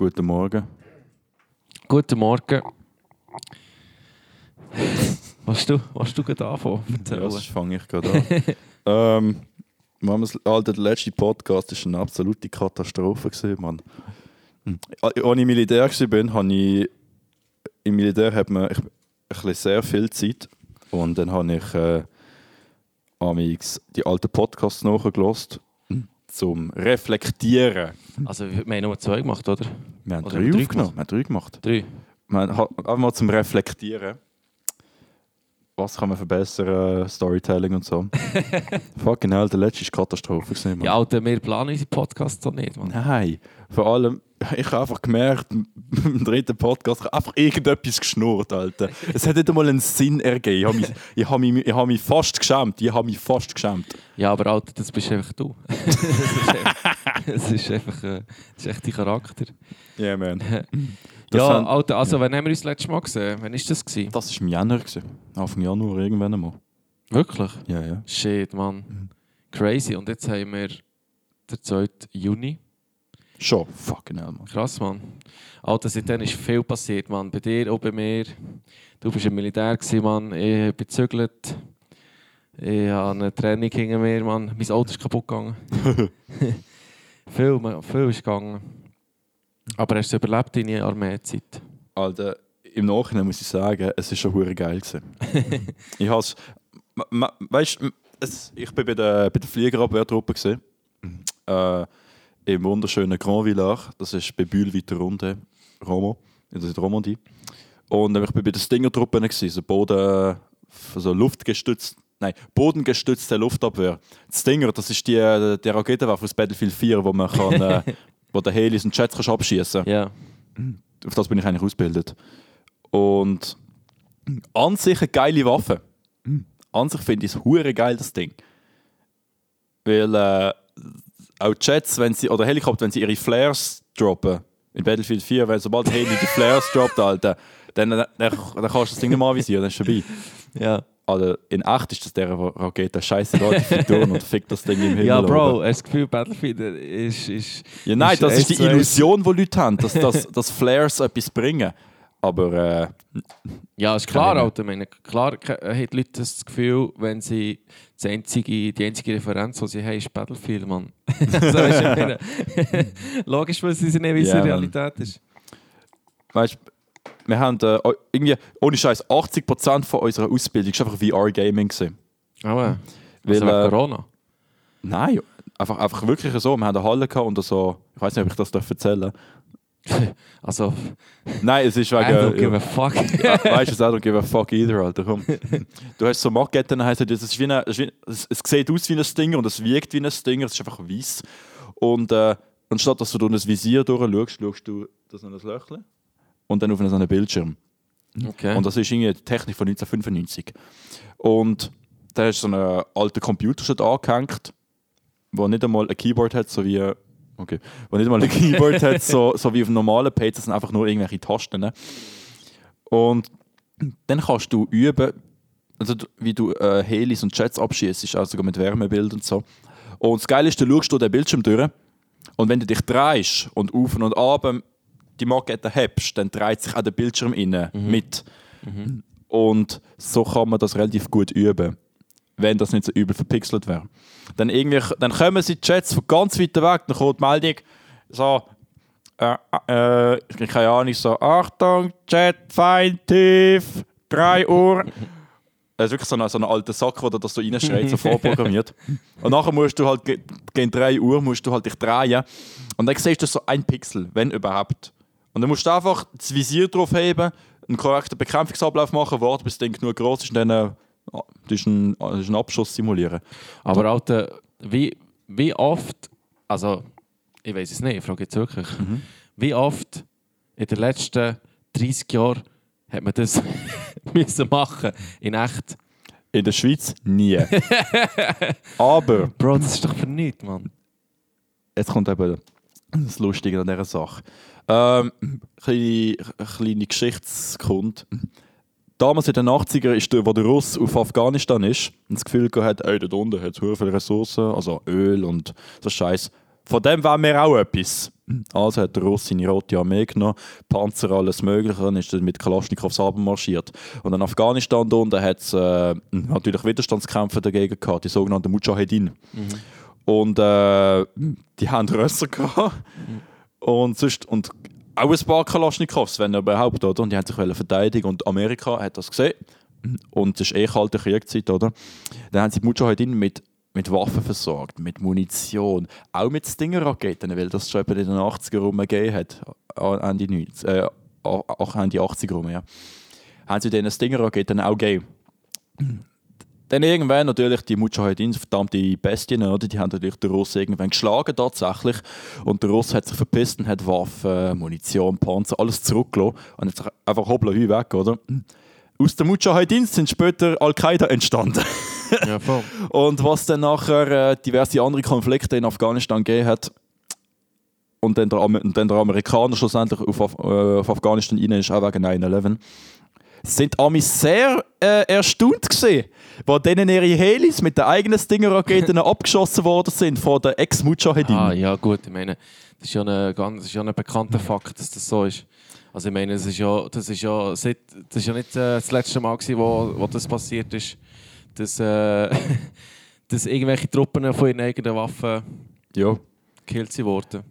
Guten Morgen. Guten Morgen. Was du, was du gerade anfangen? Ja, das fange ich gerade an. ähm, Alter, der letzte Podcast war eine absolute Katastrophe. Gewesen, Mann. Als ich Militär war, habe ich. Im Militär hat man ich, bisschen sehr viel Zeit. Und dann habe ich äh, die alten Podcasts nachgelost zum Reflektieren. Also, wir haben nur zwei gemacht, oder? Wir haben Oder drei haben wir drei aufgenommen. Wir haben drei gemacht. Drei. Wir haben ha- einfach mal zum Reflektieren. Was kann man verbessern, Storytelling und so. Fucking hell, der letzte war Katastrophe. Gewesen. Ja, Alter, wir planen unsere Podcasts so nicht, Mann. Nein, vor allem, ich habe einfach gemerkt, im dritten Podcast, ich habe einfach irgendetwas geschnurrt, Alter. Es hat nicht einmal einen Sinn ergeben. Ich habe mich, ich habe mich, ich habe mich fast geschämt. Ich habe mich fast geschämt. Ja, aber Alter, das bist einfach du. das ist einfach, das ist einfach äh, das ist echt dein Charakter. Yeah, man. Das ja, haben- Alter, also, wann haben wir uns das letzte Mal gesehen? Wann war das? Gewesen? Das war im Januar. Gewesen. Anfang Januar irgendwann einmal. Wirklich? Ja, ja. Shit, Mann. Crazy. Und jetzt haben wir den 2. Juni. Schon. Fucking hell, Mann. Krass, Mann. Alter, seitdem ist viel passiert, Mann. Bei dir, auch bei mir. Du bist im Militär, gewesen, Mann. Ich bin gezügelt. Ich habe eine Training hinter mir, Mann. Mein Auto ist kaputt gegangen. viel, viel ist gegangen. Aber hast du überlebt deine Armeezeit? Alter, im Nachhinein muss ich sagen, es war schon hure geil. Gewesen. ich has, weißt, es, ich bin bei der, bei der Fliegerabwehrtruppe gewesen, äh, im wunderschönen Grand Village. Das ist bei Bühl weiter runter, Romo, das ist Romandie. Und äh, ich bin bei der Stinger-Truppe gewesen, so Boden, so luftgestützt, nein, bodengestützte Luftabwehr. Die Stinger, das ist die, äh, die Raketenwaffe aus Battlefield 4, wo man kann, äh, wo der Helis und Jets kannst abschießen. Ja. Auf das bin ich eigentlich ausgebildet. Und an sich eine geile Waffe. An sich finde ich es hure geil, das Ding. Weil äh, auch Jets, wenn sie, oder Helikopter, wenn sie ihre Flares droppen, in Battlefield 4, wenn sobald Heli die Flares droppt, Alter, dann, dann, dann kannst du das Ding nicht mehr anvisieren, dann ist es vorbei. Ja. Also in echt ist das der Rakete scheißegal, die fliegt durch und fickt das Ding im Himmel. Ja, Bro, du das Gefühl, Battlefield ist. ist Ja, nein, das ist die Illusion, die Leute haben, dass, dass, dass Flares etwas bringen. Aber äh, Ja, ist klar. Alter. Meine, klar ke- haben die Leute das Gefühl, wenn sie das einzige, die einzige Referenz, die sie haben, ist Battlefield, Mann. so, du, Logisch, weil sie nicht wissen, Mann. Realität ist. weißt wir haben äh, irgendwie, ohne Scheiß, 80% von unserer Ausbildung war einfach VR-Gaming. gewesen. Aber, Weil, also wegen äh, Corona. Nein, einfach, einfach wirklich so. Wir haben eine Halle gehabt und so, ich weiß nicht, ob ich das darf erzählen Also, Nein, es ist I don't wegen. give a fuck. Ja, weißt du, I don't give a fuck either, Alter. Komm. Du hast so Maketten, dann heisst es, es, ist wie eine, es, ist es, es sieht aus wie ein Stinger und es wiegt wie ein Stinger, es ist einfach weiß. Und äh, anstatt dass du durch ein Visier durchschaust, schaust du das in ein Löchchen und dann auf einen Bildschirm. Okay. Und das ist irgendwie die Technik von 1995. Und da ist so ein alter Computer schon angehängt, wo nicht einmal ein Keyboard hat, so wie. Okay. Wo nicht einmal ein Keyboard hat, so, so wie auf einem normalen das sind einfach nur irgendwelche Tasten. ne? Und dann kannst du üben, also du- wie du äh, Helis und Jets abschießt, also sogar mit Wärmebild und so. Und das Geile ist, du schaust durch den Bildschirm durch und wenn du dich drehst und auf und ab die Markette hebst, dann dreht sich auch der Bildschirm innen mit. Und so kann man das relativ gut üben, wenn das nicht so übel verpixelt wäre. Dann, irgendwie, dann kommen sie die Chats von ganz weit weg, dann kommt die Meldung so, äh, äh, ich- keine Ahnung, so, Achtung, Chat, Feind, tief, 3 Uhr. Das ist wirklich so ein, so ein alter Sack, der das so reinschreit, so vorprogrammiert. Und nachher musst du halt, ge- gegen 3 Uhr musst du halt dich drehen. Und dann siehst du so ein Pixel, wenn überhaupt. Und dann musst du einfach das Visier drauf heben, einen korrekten Bekämpfungsablauf machen, warten, bis das Ding genug groß ist und dann äh, ist ein, das ist ein Abschuss simulieren. Aber Alter, wie, wie oft, also ich weiß es nicht, ich frage jetzt wirklich, Mhm. wie oft in den letzten 30 Jahren hat man das müssen machen in echt? In der Schweiz nie. Aber Bro, das ist doch für nichts, Mann. jetzt kommt eben das Lustige an dieser Sache. Ähm, kleine, kleine Geschichtskunde. Damals in den 80er, ist der, wo der Russ auf Afghanistan ist und das Gefühl hat, ey, dort unten hat es viele Ressourcen, also Öl und so Scheiß. von dem wollen wir auch etwas. Also hat der Russ seine rote Armee genommen, Panzer, alles Mögliche, und ist dann mit Kalaschnikows marschiert. Und in Afghanistan da unten hat es äh, natürlich Widerstandskämpfe dagegen gehabt, die sogenannten Mujahedin. Und äh, die haben Rösser gehabt. Und, sonst, und auch ein paar Kalaschnikows, wenn überhaupt, oder? Und die haben sich verteidigen und Amerika hat das gesehen. Und es ist eh kalte Kriegszeit, oder? Dann haben sie die Mujahedin mit, mit Waffen versorgt, mit Munition, auch mit Stinger-Raketen, weil das schon in den 80er rum gegeben hat, Ende, 90, äh, auch Ende 80er rum, ja. Haben sie diesen Stinger-Raketen auch gegeben. Dann irgendwann natürlich die Mujahedin, verdammte Bestien, oder? die haben natürlich den Russ irgendwann geschlagen tatsächlich. Und der Russ hat sich verpisst und hat Waffen, Munition, Panzer, alles zurückgelassen und hat sich einfach hoppla weg, oder? Aus der Mujahedin sind später Al-Qaida entstanden. Ja, voll. und was dann nachher äh, diverse andere Konflikte in Afghanistan gegeben hat, und dann der, und dann der Amerikaner schlussendlich auf, Af äh, auf Afghanistan rein ist, auch wegen 9-11, sind Amis sehr äh, erstaunt gewesen, wo denen ihre Helis mit den eigenen Stinger-Raketen abgeschossen worden sind von den Ex-Mujahedin. Ah, ja, gut, ich meine, das ist ja ein, ganz, ist ja ein bekannter Fakt, dass das so ist. Also ich meine, das ist ja, das ist ja, seit, das ist ja nicht äh, das letzte Mal, gewesen, wo, wo das passiert ist, dass, äh, dass irgendwelche Truppen von ihren eigenen Waffen Ja. gekillt wurden.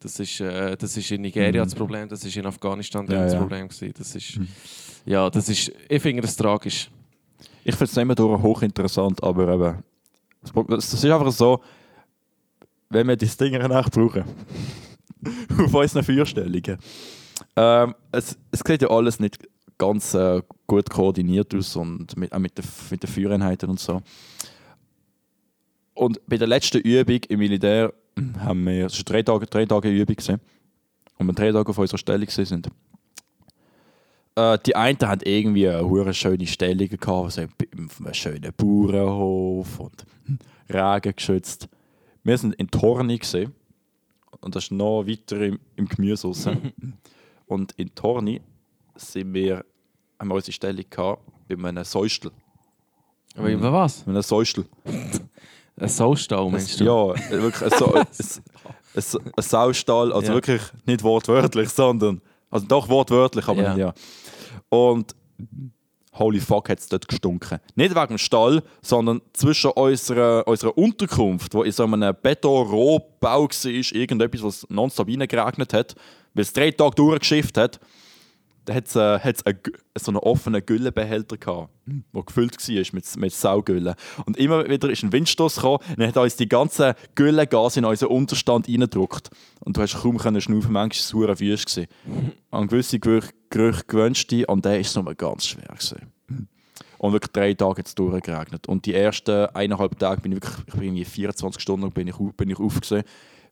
Das ist, äh, das ist in Nigeria das Problem, das ist in Afghanistan Mhm. Ja, das ja. Mhm. Problem. Gewesen. Das ist, ja, das ist, ich finde das tragisch. Ich finde es mehr durch hochinteressant, aber eben, das ist einfach so, wenn wir die Dinger nach brauchen, auf unseren Feuerstellungen. Ähm, es, es sieht ja alles nicht ganz äh, gut koordiniert aus und mit, auch mit, den, mit den Feuereinheiten und so. Und bei der letzten Übung im Militär haben wir, es war drei Tage, drei Tage Übung, gewesen, und wir drei Tage auf unserer Stelle gewesen sind. Äh, die einen haben irgendwie eine hure schöne Stellung gehabt, also einen schönen Bauernhof und Regen geschützt. Wir sind in Torni gesehen und das ist noch weiter im, im Gemüse raus. und in Torni sind wir, haben wir unsere Stellung gehabt bei einem Säustel. Aber was? Bei einem Säustel. Ein Saustall, meinst du? Ja, wirklich ein, Sa ein, ein, ein Saustall, also Ja. wirklich nicht wortwörtlich, sondern, also doch wortwörtlich, aber Ja. ja. ja. Und holy fuck hat es dort gestunken. Nicht wegen dem Stall, sondern zwischen unserer, unserer Unterkunft, wo in so einem Beton-Rohbau war, irgendetwas, was nonstop reingeregnet hat, weil es drei Tage durchgeschifft hat, da hat es so einen offenen Güllenbehälter gehabt, der gefüllt war mit, mit Saugüllen. Und immer wieder ist ein Windstoß gekommen und hat uns die ganze Güllengas in unseren Unterstand reingedrückt. Und du hast kaum können schnaufen, manchmal war es wüst. An gewisse Gerüche, Gerüche gewöhnst du dich und der ist nur ganz schwer. Gewesen. Und wirklich drei Tage hat es durchgeregnet. Und die ersten eineinhalb Tage bin ich wirklich, ich bin irgendwie 24 Stunden bin ich, bin ich aufgesehen,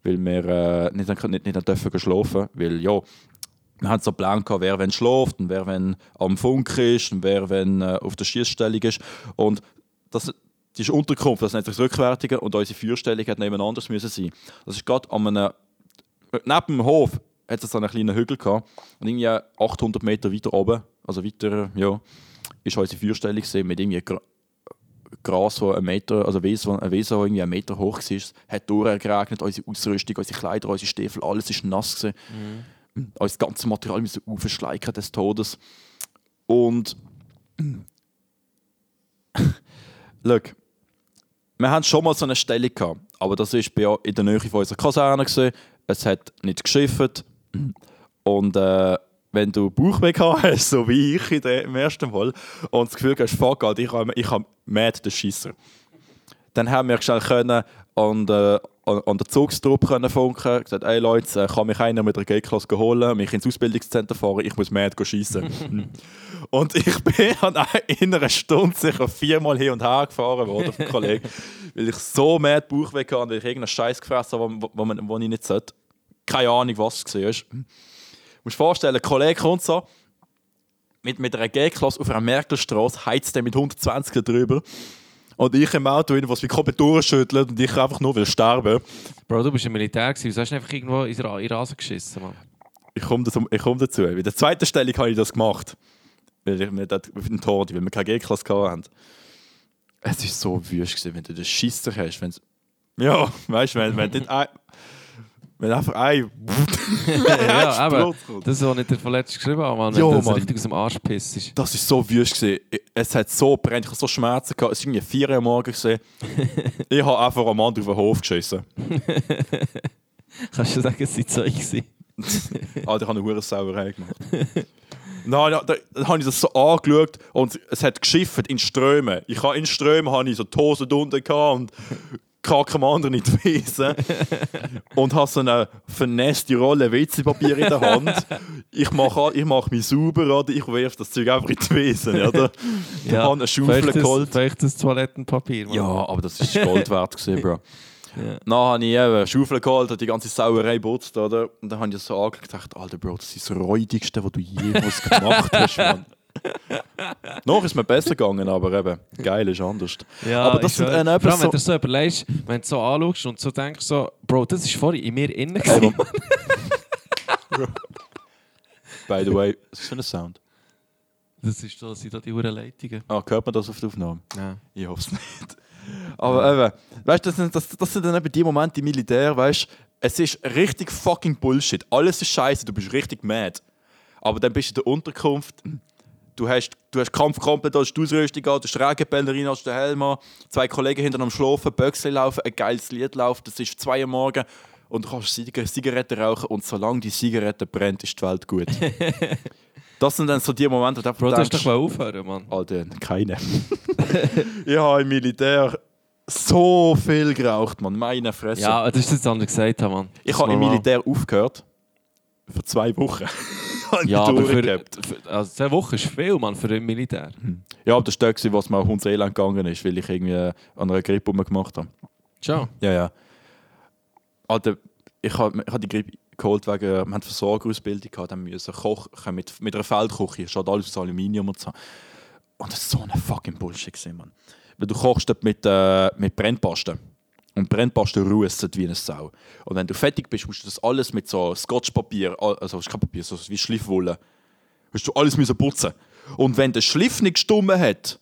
weil wir äh, nicht, nicht, nicht, nicht dürfen schlafen weil ja, wir hatten so einen Plan gehabt, wer wenn schläft und wer wenn am Funk ist und wer wenn äh, auf der Schießstellung ist. Und das, ist Unterkunft, das nennt sich das und unsere Feuerstellung hat nebeneinander müssen sein. Das ist gerade an einem, neben dem Hof hat es so einen kleinen Hügel gehabt und irgendwie 800 Meter weiter oben, also weiter, ja, ist unsere Feuerstellung gewesen, mit irgendwie Gra Gras, wo ein Meter, also Wesen, ein Wesen, irgendwie einen Meter hoch war, hat durchgeregnet, unsere Ausrüstung, unsere Kleider, unsere Stiefel, alles ist nass gewesen. Unser ganzes Material müssen aufschleichen des Todes. Und Schau, wir haben schon mal so eine Stelle gehabt, aber das war in der Nähe von unserer Kaserne. Gewesen. Es hat nicht geschifft. Und äh, wenn du Bauchweh hast, so wie ich im ersten Mal, und das Gefühl hast, fuck, ich habe ich hab Mad den Schisser. Dann haben wir schnell können an, der, an, der Zugstruppe können funken, gesagt, ey Leute, äh, kann mich einer mit der G-Klasse holen, mich ins Ausbildungszentrum fahren, ich muss Mad schießen. und ich bin in einer Stunde sicher viermal hin und her gefahren worden vom Kollegen, weil ich so Mad Bauchweh hatte, weil ich irgendeinen Scheiß gefressen habe, wo, wo, wo ich nicht sollte. Keine Ahnung, was es war. Du musst dir vorstellen, ein Kollege kommt so, mit, mit einer G-Klasse auf einer Merkelstraße, heizt der mit 120 drüber. Und ich im Auto, was wie komplett durchschüttelt und ich einfach nur will sterben. Bro, du bist im Militär gewesen, wieso hast du einfach irgendwo in den in den Rasen geschissen, Mann? Ich komme dazu, ich komme dazu. Bei der zweiten Stellung habe ich das gemacht. Weil ich nicht auf den Tor, weil wir keine G-Klasse hatten. Es war so wüst, gewesen, wenn du den Schisser hast. Wenn's, Ja, weißt du, wenn, wenn, nicht ein, wenn einfach ein. ja, aber das, was ich dir vorletzt geschrieben habe, Mann, wenn das Mann. richtig aus dem Arsch piss ist. Das war so wüst. gewesen. Es hat so brennt, ich hatte so Schmerzen. Gehabt. Es war irgendwie 4 Uhr morgens. ich habe einfach am Mann auf den Hof geschissen. Kannst du sagen, es waren zwei? Alter, ich habe eine hure Sauerei gemacht. Nein, da, da, dann habe ich das so angeschaut und es hat geschifft in Strömen. Ich habe in Strömen habe ich so die Hose drunter gehabt und kacke dem anderen in die Wiese. und habe so eine vernässte Rolle WC-Papier in der Hand. Ich mache ich mach mich sauber, oder? ich werfe das Zeug einfach in die Wiese. Oder? Ich habe eine Schaufel geholt. Vielleicht das Toilettenpapier, Mann. Ja, aber das ist Gold wert, gewesen, Bro. Ja. Dann habe ich eben eine Schaufel geholt und die ganze Sauerei putzt, oder? Und dann habe ich so angeschaut und gedacht, Alter, Bro, das ist das Räudigste, was du jemals gemacht hast, Mann. Noch ist mir besser gegangen, aber eben, geil ist anders. Ja, Aber das sind eben Vor allem, wenn du so überlegst, wenn du so anschaust und so denkst, so, Bro, das ist vorhin in mir innen. Gewesen. By the way, was ist für ein Sound? Das ist so, das sind da die Uhren Leitungen. Ah, hört man das auf der Aufnahme? Ja. Ich hoffe es nicht. Aber eben, weißt du, das, sind- das, das sind dann eben die Momente im Militär, weißt du, es ist richtig fucking Bullshit. Alles ist scheiße, du bist richtig mad. Aber dann bist du in der Unterkunft, du hast, du hast Kampfkrempel, da hast die Ausrüstung an, du hast Regenbellerin, hast den Helm an, zwei Kollegen hinter am Schlafen, Böckchen laufen, ein geiles Lied läuft, es ist zwei Uhr morgen und du kannst Ziga- Zigaretten rauchen und solange die Zigarette brennt, ist die Welt gut. das sind dann so die Momente, wo du Bro, denkst, doch mal aufhören, Mann. Alter, keine. ich habe im Militär so viel geraucht, man. Meine Fresse. Ja, das ist das, was ich gesagt habe, Mann. ich Das habe im. Militär aufgehört. Für zwei Wochen. Habe ich Ja, für, durchgehabt. also zwei Wochen ist viel, Mann, für ein Militär. Ja, aber das war das, was mir auf uns Elend gegangen ist, weil ich irgendwie an einer Grippe gemacht habe. Ciao. Ja, ja. Alter, ich habe ich hab die Grippe geholt wegen, wir hatten Versorgerausbildung gehabt, dann müssen kochen mit, mit einer Feldküche, statt alles aus Aluminium und so. Und das war so ein fucking Bullshit, Mann. Weil du kochst mit, äh, mit Brennpaste. Und Brennpaste russen wie eine Sau. Und wenn du fertig bist, musst du das alles mit so Scotchpapier, also es ist kein Papier, so wie Schliffwolle, musst du alles müssen putzen. Und wenn der Schliff nicht gestummen hat,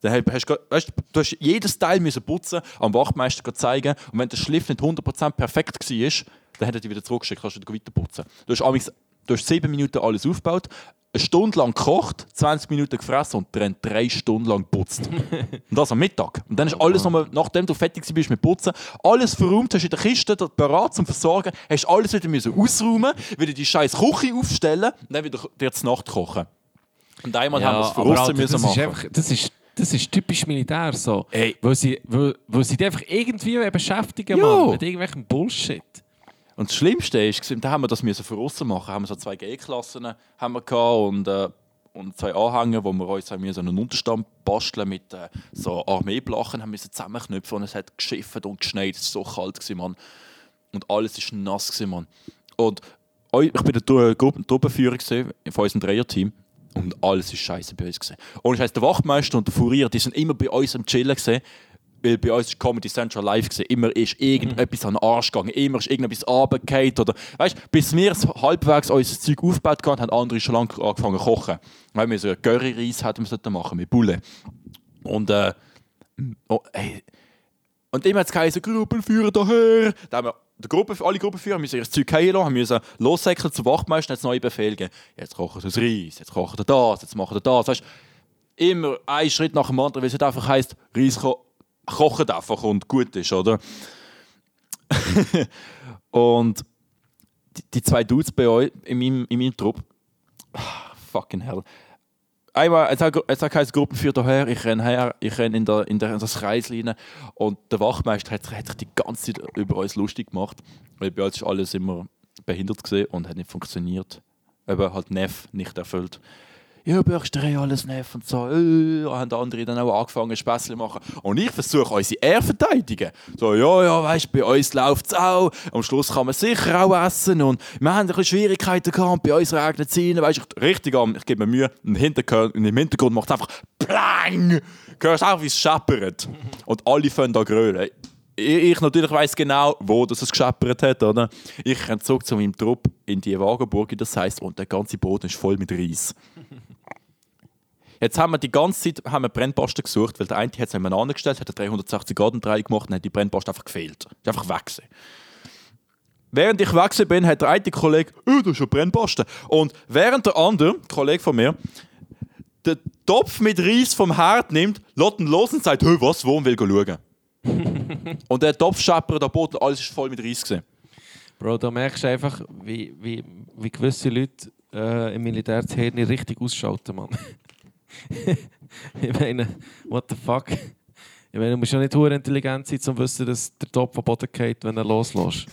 dann hast du, weißt, du, hast jedes Teil müssen putzen, am Wachtmeister zeigen. Und wenn der Schliff nicht 100% perfekt war, dann hat er dich wieder zurückgeschickt, kannst du wieder weiter putzen. Du hast, amigs- du hast sieben Minuten alles aufgebaut, eine Stunde lang gekocht, 20 Minuten gefressen und dann drei Stunden lang geputzt. und das am Mittag. Und dann ist alles nochmal, nachdem du fertig bist mit Putzen, alles verräumt, hast in der Kiste parat zum Versorgen, hast alles wieder müssen ausräumen, wieder die scheiß Küche aufstellen und dann wieder dir zur Nacht kochen. Und einmal haben wir es Alter, müssen das machen. Ist einfach, das, ist, das ist typisch Militär so. Ey. Weil sie, weil, weil sie dich einfach irgendwie beschäftigen. Mann, mit irgendwelchem Bullshit. Und das Schlimmste ist, da haben wir das müssen von außen machen. Haben wir so zwei G-Klassen und, äh, und zwei Anhänger, wo wir uns haben einen Unterstand basteln mit äh, so Armeeblachen, haben müssen zusammenknüpfen und es hat geschifft und geschneit. Es war so kalt gewesen, Mann. Und alles ist nass gewesen, Mann. Und ich bin der Tru- Gruppen- Truppenführer gewesen von unserem Dreierteam. Und alles ist scheiße bei uns gewesen. Und ich heißt der Wachtmeister und der Furier, die sind immer bei uns am Chillen gewesen. Weil bei uns ist Comedy Central live gewesen. Immer ist irgendetwas an den Arsch gegangen, immer ist irgendetwas runtergefallen oder weißt, bis wir halbwegs unser Zeug aufgebaut haben, haben andere schon lange angefangen zu kochen. Weil wir so einen Curry-Reis hätten machen mit Bulle. Und äh, oh, ey. Und immer hat es geheißen, Gruppenführer daher. Da haben wir, die Gruppe, alle Gruppenführer müssen ihr Zeug lassen, haben müssen lossäckeln zum Wachtmeister jetzt neue Befehle geben. Jetzt kochen sie das Reis, jetzt kochen sie das, jetzt machen sie das. Weißt, immer ein Schritt nach dem anderen, weil es nicht einfach heisst, Reis ko kochen einfach und gut ist, oder? und die, die zwei Dudes bei euch in meinem, in meinem Trupp, fucking hell. Einmal, es hat, es hat geheißen, Gruppenführer daher, ich renne her, ich renne in, der, in, der, in das Kreis rein und der Wachmeister hat, hat sich die ganze Zeit über uns lustig gemacht, weil bei uns ist alles immer behindert gesehen und hat nicht funktioniert. Eben halt Neff nicht erfüllt. Ja, Bürgerei alles Neff und so. Äh, haben andere dann auch angefangen, Späßchen zu machen. Und ich versuche unsere Ehre verteidigen. So, ja, ja, weißt du, bei uns läuft es auch. Am Schluss kann man sicher auch essen. Und wir haben ein bisschen Schwierigkeiten gehabt. Und bei uns regnet es rein. Weißt du, richtig am, ich gebe mir Mühe. Im Hintergrund, im Hintergrund macht es einfach Plang! Du hörst auch, wie es scheppert. Und alle fangen da grölen. Ich, ich natürlich weiss genau, wo das es gescheppert hat. Oder? Ich renne zurück zu meinem Trupp in die Wagenburg, das heisst, und der ganze Boden ist voll mit Reis. Jetzt haben wir die ganze Zeit haben wir Brennposten gesucht, weil der eine hat es jemand angestellt, hat eine 360-Grad-Drehung gemacht und hat die Brennpost einfach gefehlt. Ist einfach weg gewesen. Während ich weg bin, hat der eine Kollege, oh, das ist ein Brennposten. Und während der andere, Kollege von mir, den Topf mit Reis vom Herd nimmt, lässt ihn los und sagt, hey, was, wo und will schauen. und der Topf scheppert, der Boden, alles ist voll mit Reis gewesen. Bro, da merkst du einfach, wie, wie, wie gewisse Leute äh, im Militär das Hirn nicht richtig ausschalten, Mann. ich meine, what the fuck? Ich meine, du musst ja nicht hure intelligent sein, um zu wissen, dass der Topf am Boden geht, wenn er loslässt.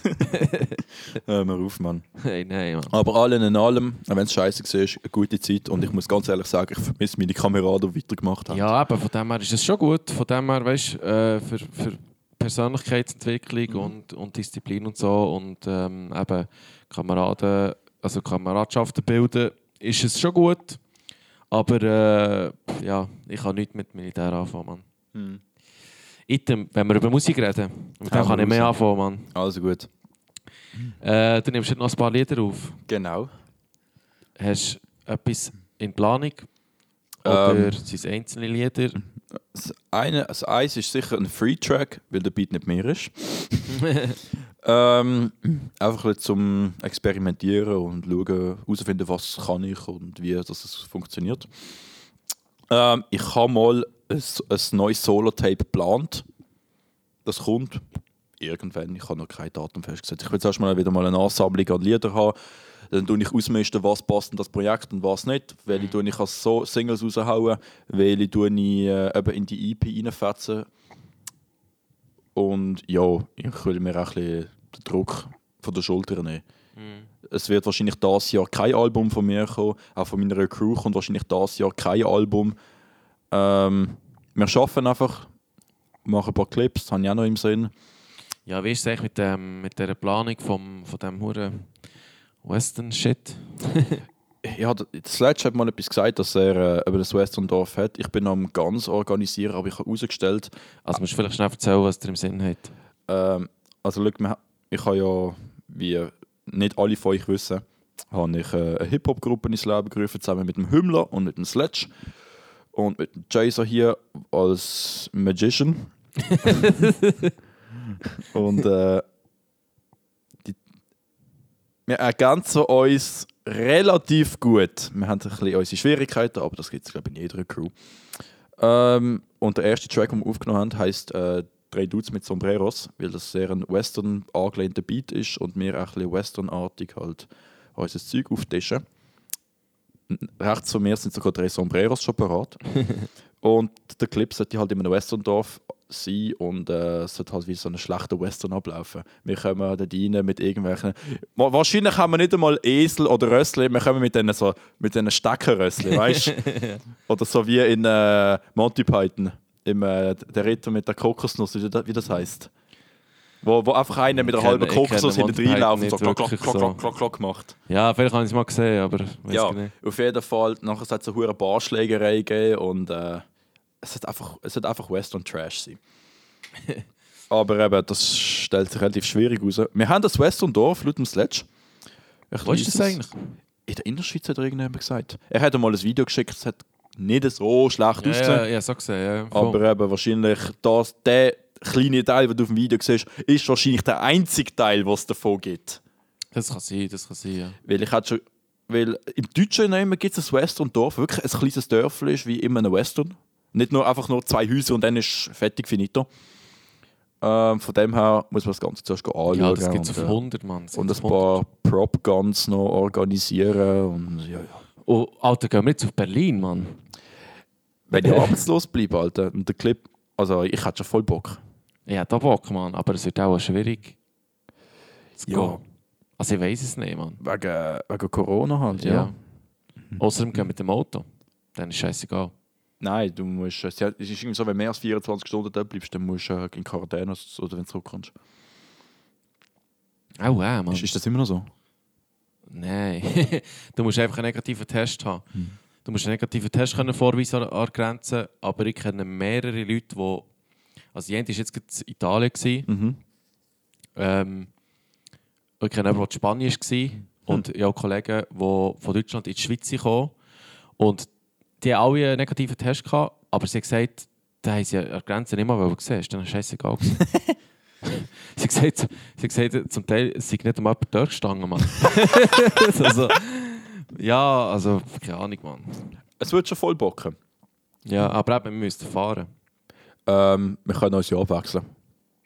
Hör mal auf, Mann. hey, nein, Mann. Aber allen in allem, auch wenn es scheiße war, ist eine gute Zeit. Und ich muss ganz ehrlich sagen, ich vermisse meine Kameraden, die weitergemacht haben. Ja, aber von dem her ist es schon gut. Von dem her, weißt du, äh, für, für Persönlichkeitsentwicklung Mhm. und, und Disziplin und so und ähm, eben Kameraden, also Kameradschaften bilden, ist es schon gut. Aber äh, ja, ich kann nichts mit Militär anfangen, Mann. Hm. Item, wenn wir über Musik reden, mit dem Hau kann ich mehr anfangen, Mann. Also gut. Äh, du nimmst jetzt noch ein paar Lieder auf. Genau. Hast du etwas in Planung? Oder Ähm. sind es einzelne Lieder? Das, eine, das eins ist sicher ein Free-Track, weil der Beat nicht mehr ist. ähm, einfach ein zum Experimentieren und schauen, herausfinden, was kann ich und wie das es funktioniert. Ähm, ich habe mal ein, ein neues Solo-Tape geplant. Das kommt irgendwann. Ich habe noch kein Datum festgesetzt. Ich will zuerst mal wieder mal eine Ansammlung an Liedern haben. Dann tue ich ausmisten, was passt in das Projekt und was nicht. Welche tue ich als so Singles raushauen, welche tue ich äh, eben in die EP reinfetzen. Und ja, ich will mir auch ein bisschen den Druck von der Schulter nehmen. Es wird wahrscheinlich dieses Jahr kein Album von mir kommen. Auch von meiner Crew kommt wahrscheinlich dieses Jahr kein Album. Ähm, wir arbeiten einfach, machen ein paar Clips, das habe ich auch noch im Sinn. Ja, wie ist es eigentlich mit, dem, mit dieser Planung vom, von diesem Huren Western-Shit? Ja, das letzte hat mal etwas gesagt, dass er äh, über das Westerndorf hat. Ich bin am ganz organisieren, aber ich habe herausgestellt, Also musst du vielleicht schnell erzählen, was dir im Sinn hat. ähm, also schau, ich habe ja, wie nicht alle von euch wissen, habe ich äh, eine Hip-Hop-Gruppe ins Leben gerufen, zusammen mit dem Hümmler und mit dem Sledge. Und mit dem Jason hier als Magician. und äh, die, wir ergänzen uns relativ gut. Wir haben ein bisschen unsere Schwierigkeiten, aber das gibt es, glaube ich, in jeder Crew. Ähm, und der erste Track, den wir aufgenommen haben, heisst äh, «Drei Dudes mit Sombreros», weil das sehr ein Western angelehnter Beat ist und wir auch ein bisschen Westernartig halt unser Zeug auftischen. Rechts von mir sind sogar drei Sombreros schon parat. und der Clip sollte halt in einem Westerndorf sein und äh, es sollte halt wie so ein schlechter Western ablaufen. Wir kommen dort rein mit irgendwelchen... Wa- Wahrscheinlich haben wir nicht einmal Esel oder Rössli, wir kommen mit diesen so, mit diesen Steckerrössli, weißt du? Oder so wie in äh, Monty Python, im, äh, der Ritter mit der Kokosnuss, wie das, heisst. Wo, wo einfach einer mit einer halben Kokosnuss hinten reinläuft und so klock, klock, klock, klock, klock, klock macht. Ja, vielleicht habe ich es mal gesehen, aber weiß Ja, ich nicht. auf jeden Fall. Nachher hat es eine hohe Barschlägerei gegeben und äh, es hat einfach, es hat einfach Western Trash sein. Aber eben, das stellt sich relativ schwierig aus. Wir haben das Western-Dorf, laut dem Sledge. Ich Wo ist das eigentlich? In der Innerschweiz hat er irgendjemand gesagt. Er hat mal ein Video geschickt, es hat nicht so schlecht Ja, ausgesehen. ja, ja, so gesehen. Ja, voll. Aber eben wahrscheinlich das, der kleine Teil, den du auf dem Video siehst, ist wahrscheinlich der einzige Teil, was es davon gibt. das kann sein, das kann sein, ja. Weil ich hatte schon, weil im Deutschen gibt es ein Western-Dorf, wirklich ein kleines Dörfli ist wie immer ein Western. Nicht nur einfach nur zwei Häuser und dann ist fertig finito. Ähm, von dem her muss man das Ganze zuerst anschauen. Ja, das gibt es auf äh, 100, Mann. Das und ein auf 100. paar Prop-Guns noch organisieren. Und, ja, ja. Oh, Alter, gehen wir jetzt auf Berlin, Mann. Wenn ich arbeitslos bleibe, Alter, und der Clip, also ich hätte schon voll Bock. Ich hätte auch Bock, Mann, aber es wird auch schwierig Ja. gehen. Also ich weiß es nicht, Mann. Wegen, wegen Corona halt, ja. Ja. Außerdem gehen wir mit dem Auto. Dann ist scheißegal. Nein, du musst, es ist irgendwie so, wenn du mehr als 24 Stunden dort bleibst, dann musst du äh, in Quarantäne oder wenn du zurückkommst. Auch äh, Mann. Ist, ist das immer noch so? Nein. du musst einfach einen negativen Test haben. Hm. Du musst einen negativen Test können vorweisen an an der Grenze, aber ich kenne mehrere Leute, die... Also jemand war jetzt in Italien. Mhm. Ähm, ich kenne jemanden, der in Spanien war. Und ich habe Kollegen, die von Deutschland in die Schweiz kamen. Und die haben alle einen negativen Test gehabt, aber sie hat gesagt, da haben sie an der Grenze nicht mal gesehen. Ist dann scheißegal sie, hat gesagt, sie hat gesagt, zum Teil sei nicht einmal jemand durchgestanden, Mann. also, ja, also, keine Ahnung, Mann. Es wird schon voll bocken. Ja, aber eben, wir müssen fahren. Ähm, wir können uns ja abwechseln.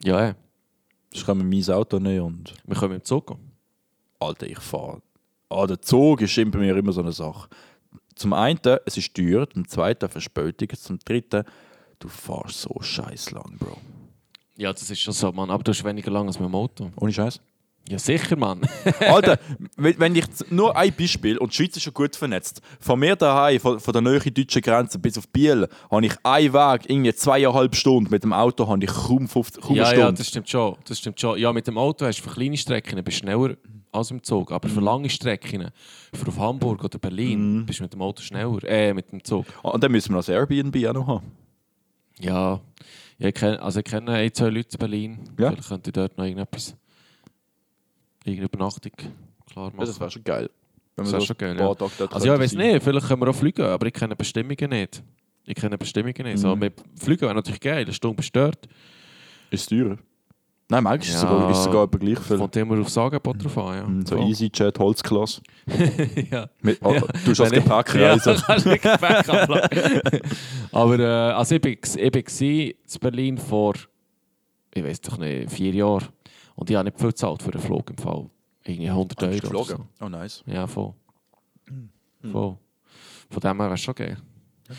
Ja, eh. Sonst können wir mein Auto nehmen und... wir können mit dem Zug gehen. Alter, ich fahre. Ah, der Zug ist bei mir immer so eine Sache. Zum einen, es ist teuer, zum zweiten Verspätung, zum dritten, du fährst so scheiß lang, Bro. Ja, das ist schon so, Mann. Aber du hast weniger lang als mit dem Auto. Ohne Scheiß. Ja, sicher, Mann. Alter, wenn ich nur ein Beispiel, und die Schweiz ist schon gut vernetzt, von mir daheim, von, von der nahen deutschen Grenze bis auf Biel, habe ich einen Weg, irgendwie zweieinhalb Stunden, mit dem Auto habe ich kaum, 50, kaum ja, eine ja, Stunde. das stimmt schon. Das stimmt schon. Ja, mit dem Auto hast du für kleine Strecken bist schneller als im Zug. Aber für lange Strecken, für auf Hamburg oder Berlin, bist du mit dem Auto schneller. Äh, mit dem Zug. Ah, Und dann müssen wir das Airbnb auch noch haben. Ja, ja ich, kenne, also ich kenne ein, zwei Leute in Berlin. Ja. Vielleicht könnte ich dort noch irgendetwas. Irgendeine Übernachtung klar machen. Ja, das wäre schon geil. Das wir wär so schon geil, ja. Also ja, ich weiß nicht, vielleicht können wir auch fliegen, aber ich kenne Bestimmungen nicht. Ich kenne Bestimmungen nicht. So, Mhm. mit Fliegen wäre natürlich geil, eine Stunde bestört. Ist teurer? Nein, manchmal ist es Ja. sogar, ist es sogar etwa gleich viel. Kommt immer aufs Angebot drauf an. Ja. Mm, So Voll. EasyJet, Holzklasse. ja. Mit, oh, Ja. Du hast als Wenn ich- Gepäck Ja, reisen. Aber äh, also ich gsi in Berlin vor, ich weiß doch nicht, vier Jahren. Und ich habe nicht viel gezahlt für einen Flug im Fall. Irgendwie 100 Ah, Euro. geflogen? Oh, nice. So. Ja, voll. Hm. voll. Von dem her wäre es schon geil.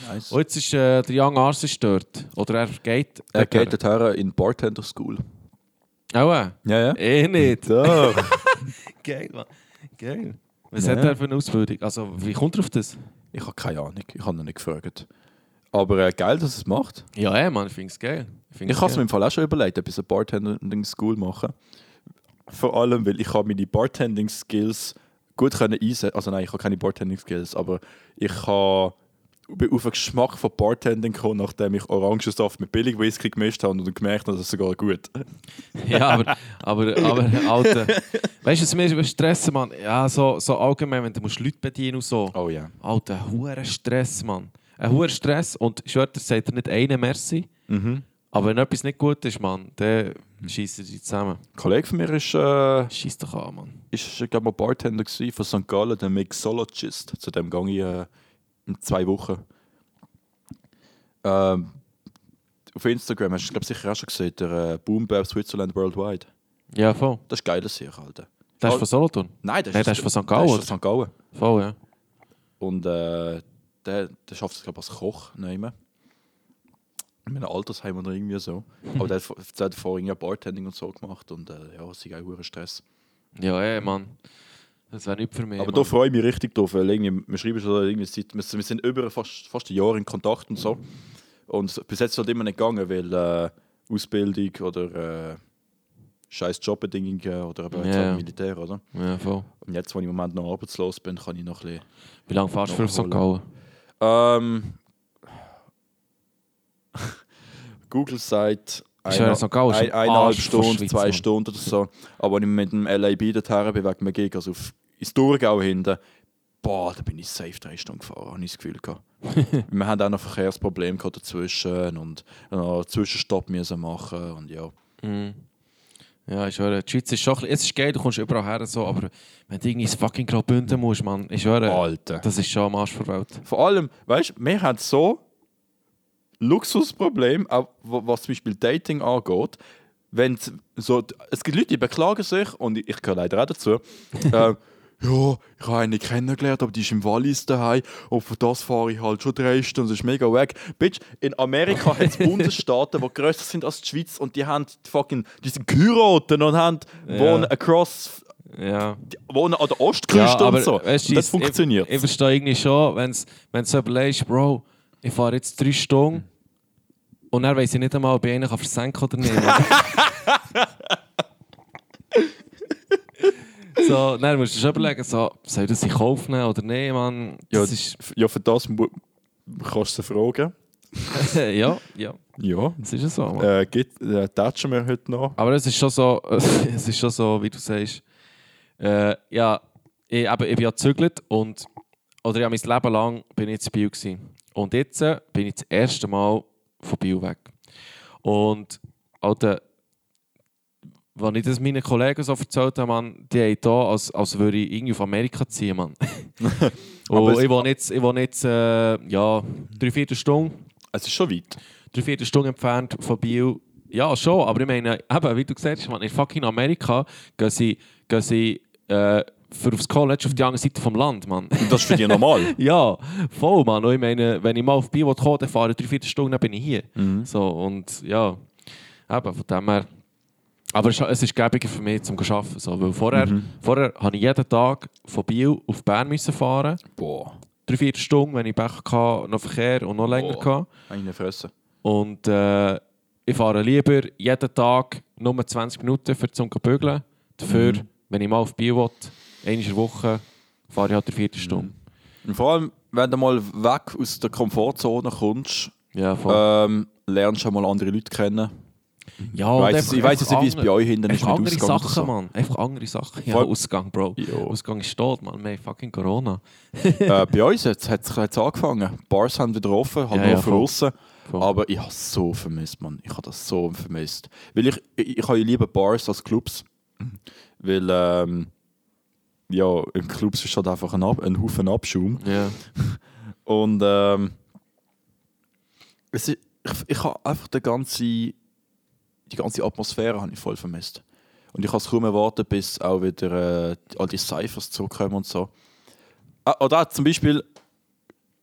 nice. Und jetzt ist äh, der Young Ars ist dort. Oder er geht. Er geht dorthin in Bartender School. Äh? Ja, ja. Eh nicht. Doch. Geil, Mann. Geil. Was Ja. hat er für eine Ausbildung? Also, wie kommt er auf das? ich habe keine Ahnung. Ich habe ihn nicht gefragt. Aber äh, geil, dass es macht. Ja, eh, Mann, ich finde es geil. Ich habe es mir im Fall auch schon überlegt, ob ich eine Bartending School machen. Vor allem, weil ich habe meine Bartending Skills gut können einsetzen. Also nein, ich habe keine Bartending Skills, aber ich habe auf den Geschmack von Bartending gekommen, nachdem ich Orangensaft mit billig Whisky gemischt habe und gemerkt habe, das ist sogar gut. Ja, aber, aber, aber Alter. Weißt du, was mir über Stress, Mann? Ja, so, so allgemein, wenn du musst Leute bedienen und so. Oh ja. Alter, hoher Stress, Mann. Ein hoher Stress und dir, sagt er nicht einen Merci. Mhm. Aber wenn etwas nicht gut ist, Mann, dann schießen sie zusammen. Ein Kollege von mir ist, äh, Schieß doch an, Mann. ist ich glaube mal Bartender von St. Gallen, der Mixologist. Zu dem gehe ich äh, zwei Wochen. Ähm, auf Instagram hast du glaube sicher auch schon gesehen, der äh, Boom Bap Switzerland Worldwide. Ja, voll. Das ist geil, das hier, Alter. Das ist von Solothurn. Nein, das Nein, ist, das ist von St. Das Gallen, ist von St. Gallen. Voll, ja. Und äh, der, der schafft es glaube ich als Koch nehmen. In einem Altersheim oder irgendwie so. Aber der der hat vorher irgendwie Bartending und so gemacht und äh, ja, es ist auch Stress. Ja, ey, Mann. Das wäre nicht für mich. Aber Mann. da freue ich mich richtig drauf, weil irgendwie, wir schreiben schon irgendwie seit, wir, sind über fast, fast ein Jahr in Kontakt und so. Und bis jetzt halt immer nicht gegangen, weil äh, Ausbildung oder äh, scheiß Jobbedingungen oder eben Ja. halt Militär, oder? Ja, voll. Und jetzt, wo ich im Moment noch arbeitslos bin, kann ich noch ein bisschen... Wie lange fährst du für St. Gallen? Ähm, Google sagt. Gallen, ist ein, eineinhalb Stunden, zwei. Stunden oder so. Aber wenn ich mit dem LAB dorthin bin, wegen dem Gig, also auf, ins Thurgau hinten, boah, da bin ich safe drei Stunden gefahren, habe ich das Gefühl gehabt. Wir haben auch noch Verkehrsprobleme gehabt dazwischen und noch einen Zwischenstopp müssen machen und ja. Mhm. Ja, ich höre, die Schweiz ist schon ein bisschen, es ist geil, du kommst überall her, so, aber wenn du irgendwie ins fucking Graubünden musst, Mann, ich höre, Alter. das ist schon am Arsch der Welt. Vor allem, weißt du, wir haben so Luxusproblem, auch wa- was zum Beispiel Dating angeht. Wenn so, es gibt Leute, die beklagen sich, und ich, ich gehöre leider auch dazu. äh, ja, ich habe eine kennengelernt, aber die ist im Wallis daheim und für das fahre ich halt schon drei Stunden, das ist mega weg. Bitch, in Amerika hat es Bundesstaaten, die grösser sind als die Schweiz und die haben fucking, die sind geheiratet und haben, Ja. wohnen across, Ja. die wohnen an der Ostküste und so. weißt und das funktioniert. Ich, ich verstehe irgendwie schon, wenn du so überlegst, Bro, ich fahre jetzt drei Stunden und dann weiss ich nicht einmal, ob ich einen kann versenken oder nicht. So, dann musst du schon überlegen, so, soll ich das in Kauf nehmen oder nicht, Mann. Ja, Das ist, ja, für das kannst du fragen. ja, ja, Ja. das ist ja so. Mann. Äh, geht, äh, touchen wir heute noch. Aber es ist schon so, es ist schon so, wie du sagst. Äh, ja, ich, eben, ich bin ja gezügelt und oder ja, mein Leben lang bin ich in Biel gewesen. Und jetzt äh, bin ich das erste Mal von Biel weg. Und Alter, wenn ich das meinen Kollegen so erzählt habe, man, die haben hier, als, als würde ich irgendwie auf Amerika ziehen, Mann. Aber Und ich wohne jetzt, ich wohne jetzt äh, ja, drei, vier Stunden, Es ist schon weit. drei, vier Stunden entfernt von Biel. Ja, schon, aber ich meine, eben, wie du gesagt hast, man, in fucking Amerika gehen sie, gehen sie äh, für aufs College auf die andere Seite vom Land, Mann. Das ist für dich normal. ja, voll, Mann. Und ich meine, wenn ich mal auf Biel komme, dann fahre ich drei, vier Stunden, dann bin ich hier. Mhm. So, und ja, eben, von dem her. Aber es ist gäbiger für mich zum Arbeiten. So, weil vorher, Mhm. vorher habe ich jeden Tag von Biel auf Bern müssen fahren. Boah, Drei, vier Stunden, wenn ich Pech hatte, noch Verkehr und noch länger. Boah. hatte. eine Fresse. Und äh, ich fahre lieber jeden Tag nur 20 Minuten für zum Bügeln. Dafür, Mhm. wenn ich mal auf Biel will, einmal in der Woche, fahre ich halt drei, vier Stunden. Und vor allem, wenn du mal weg aus der Komfortzone kommst, Ja, ähm, lernst du mal andere Leute kennen. Ja, ich weiß, ich jetzt nicht, wie es bei euch hinten ist andere Ausgang Sachen, so. Mann. Einfach andere Sachen. Ja, Voll- Ausgang, Bro. Ja. Ausgang ist tot, Mann. Wir haben fucking Corona. äh, bei uns hat es angefangen. Bars haben wieder offen, halt Ja, nur ja. Voll. Aber ich habe es so vermisst, Mann. Ich habe das so vermisst. Weil ich, ich, ich habe ja lieber Bars als Clubs. Weil, ähm, ja, in Clubs ist halt einfach ein, Ab ein Haufen Abschaum. Ja. Und ähm, es ich, ich habe einfach die ganze, die ganze Atmosphäre habe ich voll vermisst. Und ich kann es kaum erwarten, bis auch wieder äh, all die Cyphers zurückkommen und so. Ah, oder auch zum Beispiel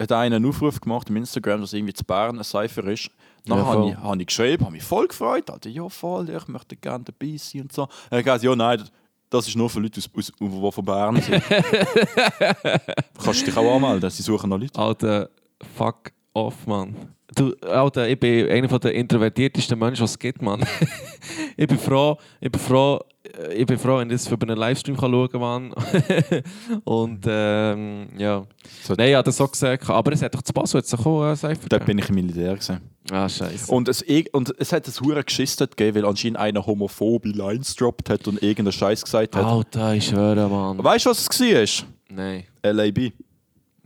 hat einer einen Aufruf gemacht im Instagram, dass irgendwie zu Bern ein Cypher ist. Dann Ja, habe ich, hab ich geschrieben, habe mich voll gefreut. Alter, ja, voll, ich möchte gerne dabei sein und so. Er hat gesagt, ja, nein, das ist nur für Leute, aus, aus, die von Bern sind. Kannst du dich auch anmelden, sie suchen noch Leute. Alter, fuck off, Mann. Du, Alter, ich bin einer der introvertiertesten Menschen, was es gibt, Mann. ich bin froh, ich bin froh, äh, ich bin froh, wenn ich das über einen Livestream kann schauen kann, Mann. Und ähm, ja. So- Nein, ich habe das so gesagt. Aber es hat doch zu Basel jetzt auch äh, Dort bin ich im Militär. Gewesen. Ah, scheiße. Und es, und es hat ein hure Geschiss gegeben, weil anscheinend einer homophobe Lines droppt hat und irgendeinen Scheiß gesagt hat. Alter, ich schwöre, Mann. Weißt du, was es war? Nein. LAB.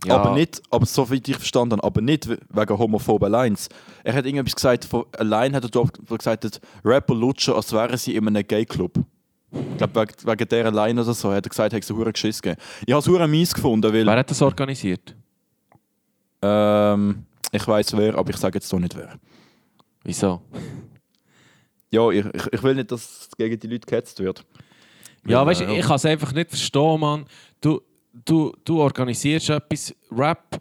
Ja. Aber nicht, aber so wie ich verstanden habe, aber nicht we- wegen homophoben Lines. Er hat irgendetwas gesagt, von allein hat er dort gesagt, Rapper lutschen, als wären sie in einem Gay-Club. Ich glaube, wegen, wegen dieser Line oder so, hat er gesagt, hat es einen hure Geschiss gegeben. Ich habe es hure mies gefunden, weil Wer hat das organisiert? ähm, ich weiß wer, aber ich sage jetzt doch nicht wer. Wieso? Ja, ich, ich, ich will nicht, dass gegen die Leute gehetzt wird. Ja, Weil, weißt du, äh, ich kann es einfach nicht verstehen, Mann. Du, du, du organisierst etwas, Rap.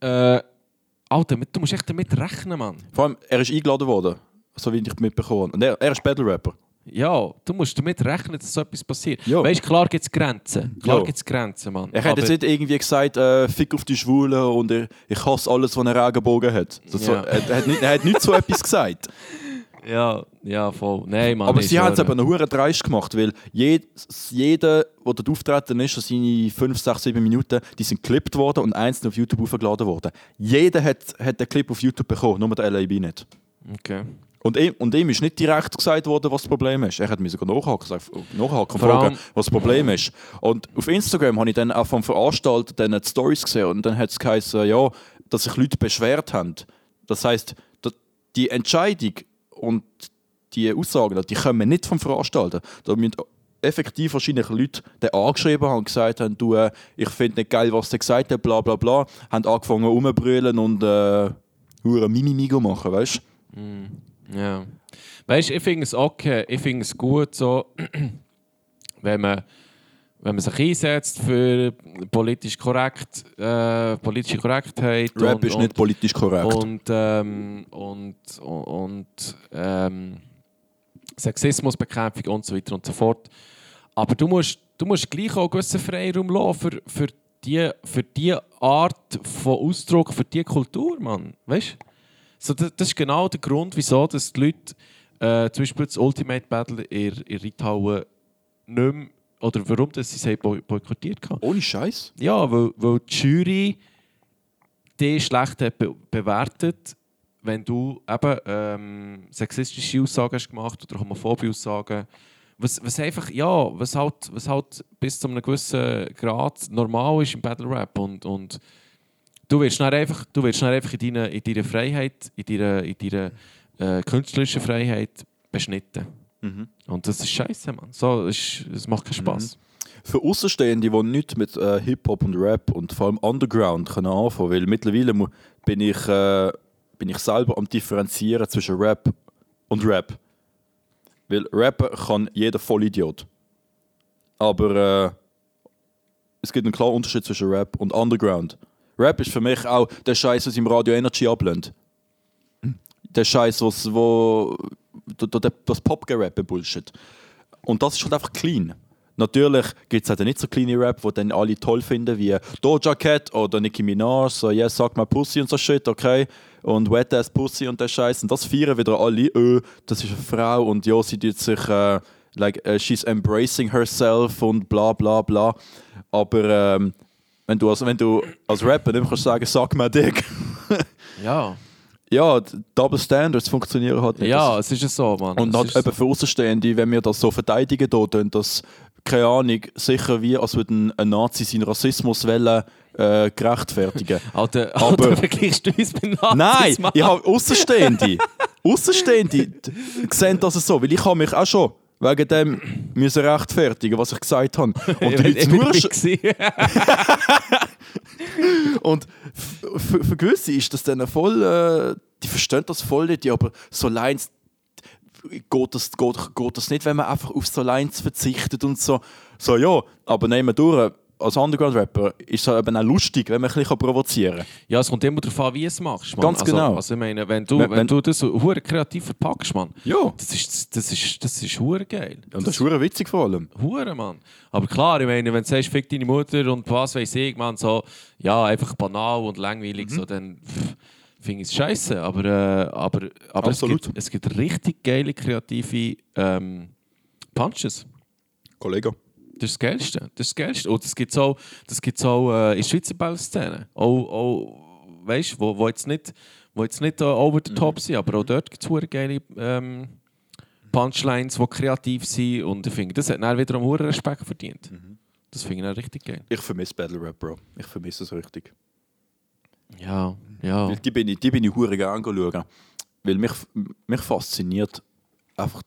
Äh, Alter, du musst echt damit rechnen, Mann. Vor allem, er ist eingeladen worden, so wie ich mitbekommen habe. Und er, er ist Battle Rapper. Ja, du musst damit rechnen, dass so etwas passiert. Ja. Weißt du, klar gibt es Grenzen. Klar gibt es Grenzen, Mann. Er hat jetzt nicht irgendwie gesagt, äh, fick auf die Schwulen und er, ich hasse alles, was er Regenbogen hat. So, so, Ja. er, er, hat nicht, er hat nicht so etwas gesagt. Ja, ja, voll. Nein, Mann. Aber sie haben es eben noch hure dreist gemacht, weil jed, jeder, der dort auftreten ist, seine 5, 6, 7 Minuten, die sind geklippt worden und einzeln auf YouTube aufgeladen worden. Jeder hat, hat den Clip auf YouTube bekommen, nur der LAB nicht. Okay. Und ihm, und ihm ist nicht direkt gesagt worden, was das Problem ist. Er hat mir sogar nachhaken, nachhaken fragen, was das Problem ist. Und auf Instagram habe ich dann auch vom Veranstalter dann die Stories gesehen und dann hat es geheißen, ja, dass sich Leute beschwert haben. Das heisst, die Entscheidung und die Aussagen, die kommen nicht vom Veranstalter. Da müssen effektiv wahrscheinlich Leute den angeschrieben haben und gesagt haben, du, äh, ich finde nicht geil, was der gesagt hat, bla bla bla, haben angefangen rumzubrüllen und äh, hure Mimimi machen, weißt du? Ja. Weißt du, ich finde es okay, ich finde es gut, so, wenn, man, wenn man sich einsetzt für politisch korrekt, äh, politische Korrektheit. Rap und, ist nicht politisch korrekt. Und, ähm, und, und, ähm, Sexismusbekämpfung und so weiter und so fort. Aber du musst, du musst gleich auch einen gewissen Freiraum lassen für, für, die, für die Art von Ausdruck, für die Kultur, Mann. Weißt? So, das, das ist genau der Grund, wieso dass die Leute äh, zum Beispiel das Ultimate Battle in, in Reithauen nicht mehr, oder warum das sie es boykottiert haben. Ohne Scheiß. Ja, weil, weil die Jury die schlecht hat be bewertet, wenn du eben ähm, sexistische Aussagen hast gemacht oder homophobe Aussagen. Was, was einfach, ja, was halt, was halt bis zu einem gewissen Grad normal ist im Battle Rap. Und, und du wirst dann einfach, du wirst dann einfach in, deiner, in deiner Freiheit, in deiner, in deiner äh, künstlerischen Freiheit beschnitten. Mhm. Und das ist scheiße, Mann. So, das macht keinen Spaß. Für Außenstehende, die nicht mit äh, Hip-Hop und Rap und vor allem Underground können anfangen weil mittlerweile bin ich, äh, bin ich selber am differenzieren zwischen Rap und Rap. Weil Rappen kann jeder Vollidiot. Aber äh, es gibt einen klaren Unterschied zwischen Rap und Underground. Rap ist für mich auch der Scheiß, was im Radio Energy ablehnt. Der Scheiß, was wo das Pop-Rappen Bullshit. Und das ist halt einfach clean. Natürlich gibt es halt nicht so kleine Rap, die dann alle toll finden, wie Doja Cat oder Nicki Minaj, so Yes, sag mal Pussy und so Shit, okay? Und Wet Ass Pussy und der Scheiß. Und das feiern wieder alle, äh, das ist eine Frau und ja, sie tut sich, äh, like, äh, she's embracing herself und bla bla bla. Aber ähm, wenn, du als, wenn du als Rapper nicht mehr kannst sagen, sag mal Dick. Ja. Ja, Double Standards funktionieren halt nicht. Ja, es ist ja so, Mann. Und halt eben für Außenstehende, wenn wir das so verteidigen, da, dann das, keine Ahnung, sicher wie, als würde ein, ein Nazi seinen Rassismus wollen, äh, gerechtfertigen. Alter, Aber- Alter, vergleichst du uns mit Nazis, Nein, Mann? ich habe Außenstehende. Außenstehende sehen das so, weil ich habe mich auch schon wegen dem müssen rechtfertigen, was ich gesagt habe. Und die Leute nur. Und für, für gewisse ist das dann voll, äh, die verstehen das voll nicht, ja, aber so Lines geht das, geht, geht das nicht, wenn man einfach auf so Lines verzichtet und so. So, ja, aber nehmen wir durch. Als Underground-Rapper ist es halt eben auch lustig, wenn man ein bisschen provozieren kann. Ja, es kommt immer darauf an, wie es machst. Mann. Ganz also, genau. Also ich meine, wenn du, Wenn- wenn, du das so hure kreativ verpackst, Mann, Ja. das ist, das ist, das ist hure geil. Und das ist verdammt witzig vor allem. Hure, Mann. Aber klar, ich meine, wenn du sagst, fick deine Mutter und was weiß ich, man, so, ja, einfach banal und langweilig, Mhm. so, dann finde ich es scheiße. Aber, äh, aber, aber es, gibt, es gibt richtig geile, kreative ähm, Punches. Kollege. Das ist das Geilste. Das ist das Geilste. Und das gibt es auch, das gibt's auch äh, in der Schweizer Ballszene. Auch, auch weißt du, wo, wo jetzt nicht, wo jetzt nicht äh, over the top sind, aber auch dort gibt es geile ähm, Punchlines, die kreativ sind. Und ich finde, das hat dann wiederum hohen Respekt verdient. Das finde ich dann richtig geil. Ich vermisse Battle Rap, Bro. Ich vermisse es richtig. Ja, ja. Weil die bin ich, die bin ich hure gerne schauen. Weil mich, mich fasziniert einfach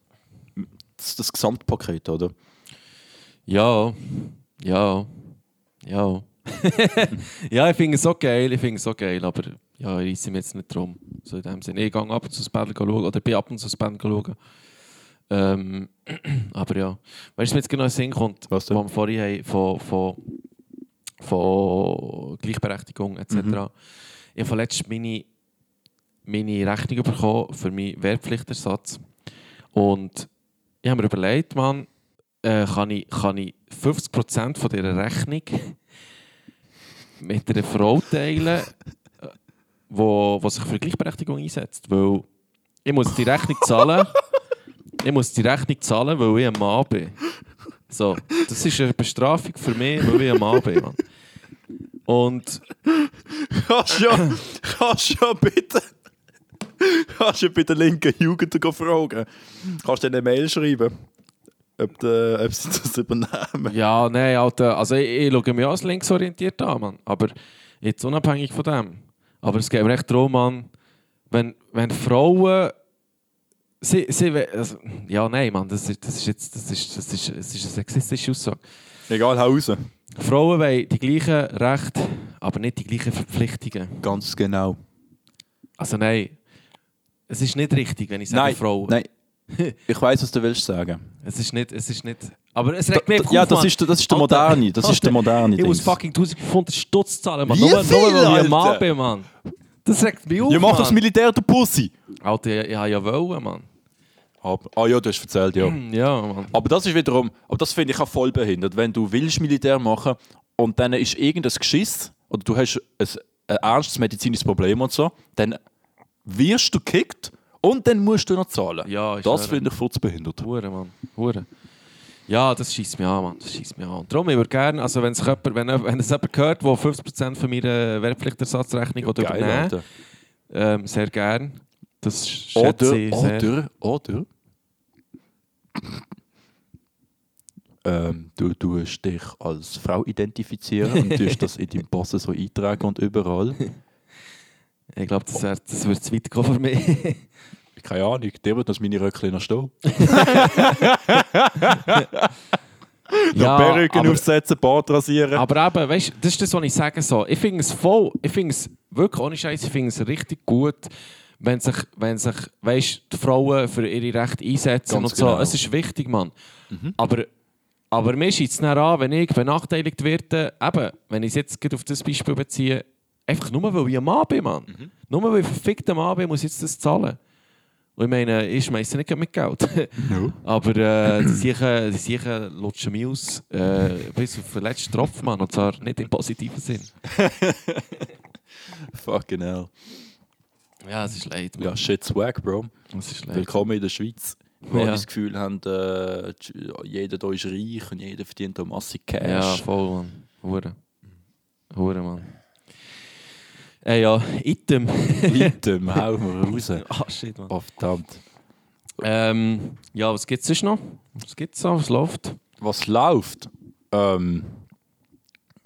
das, das Gesamtpaket, oder? Ja, ja, ja. ja, ich finde es so geil, ich finde es so geil, aber ja, ich reisse mich jetzt nicht drum. So in dem Sinne. Ich gehe ab und zu das Battle schauen, oder bin ab und zu das Battle schauen. Ähm, aber ja, weißt du, was mir jetzt genau in den Sinn kommt, Was wir vorhin haben, von, von, von Gleichberechtigung etc. Mhm. Ich habe letztens meine, meine Rechnung bekommen für meinen Wehrpflichtersatz. Und ich habe mir überlegt, Mann, äh, kann, ich, kann ich 50% von dieser Rechnung mit einer Frau teilen, äh, wo, wo sich für Gleichberechtigung einsetzt. Weil ich muss die Rechnung zahlen. ich muss die Rechnung zahlen, weil ich ein Mann bin. So, das ist eine Bestrafung für mich, weil ich ein Mann bin. Mann. Und Kannst ja, kannst ja bitte. Kannst ja bei der linken Jugend fragen. Kannst du eine Mail schreiben, ob, de, ob sie das übernehmen. ja, nein, Alter, also ich, ich schaue mich auch als linksorientiert an, Mann. Aber jetzt unabhängig von dem. Aber es geht mir echt darum, Mann, wenn, wenn Frauen. Sie, sie, also, ja, nein, Mann, das ist, das ist jetzt das ist, das ist, das ist eine sexistische Aussage. Egal, hau raus. Frauen wollen die gleichen Rechte, aber nicht die gleichen Verpflichtungen. Ganz genau. Also nein, es ist nicht richtig, wenn ich sage Nein, Frauen. nein. Ich weiß, was du willst sagen. Es ist nicht, es ist nicht. Aber es regt mich da, ja, das ist, der- das ist der moderne. Das ist der moderne. Ich muss fucking 1500 Stutz zahlen, Mann. Wie nur, viel, nur ein Mann bin, Mann. Das regt mich auf, Ja, mach das. Militär, du Pussy. Alter, ich, habe ja wollen, Mann. Aber, ah ja, du hast erzählt, ja. Ja, Mann. Aber das ist wiederum, aber das finde ich auch voll behindert. Wenn du willst Militär machen und dann ist irgendein Geschiss oder du hast ein, ein ernstes medizinisches Problem und so, dann wirst du gekickt und dann musst du noch zahlen. Ja, ich das finde ich futzbehindert. Hure, Mann. Hure. Ja, das schießt mich an, Mann. Das schießt mich an. Darum, ich würde gerne, also wenn es jemand, wenn, wenn es jemand hört, der 50% von meiner Wehrpflichtersatzrechnung ja, übernehmen Alter. ähm, sehr gern. Das schätze Oder, ich sehr. oder, oder. ähm, du tust dich als Frau identifizieren und tust das in deinem Pass so eintragen und überall. Ich glaube, das, wär- das wird zu weit gehen für mich. Keine Ahnung, der wird das meine Röckchen noch stehen. ja, Perücken aber, aufsetzen, Bart rasieren. aber eben, weißt du, das ist das, was ich sage. So. Ich finde es voll, ich finde es wirklich ohne Scheiß, ich finde es richtig gut, wenn sich, wenn sich weißt, die Frauen für ihre Rechte einsetzen Ganz und so. genau. Es ist wichtig, Mann. Mhm. Aber, aber mir scheint es an, wenn ich benachteiligt werde, eben, wenn ich es jetzt auf das Beispiel beziehe, einfach nur, weil ich ein Mann bin, Mann. Mhm. Nur weil ich ein verfickter Mann bin, muss ich jetzt das zahlen. Ich meine, ich schmeiße nicht mit Geld. No. Aber äh, die Siechen lutschen mich aus äh, bis auf den letzten Tropfen, Mann. Und zwar nicht im positiven Sinn. Fucking hell. Ja, es ist leid, Ja, shit swag, Bro. Es ist leid. Willkommen in der Schweiz. Wo Ja. das Gefühl haben, äh, jeder hier ist reich und jeder verdient hier massig Ja, Cash. voll, Mann. Hure. Hure, Mann. Äh, ja, Item. Item, hau mal raus. ah, shit, Mann. Oh, verdammt. Ähm, ja, was gibt's sonst noch? Was gibt's so? Was läuft? Was läuft? Ähm,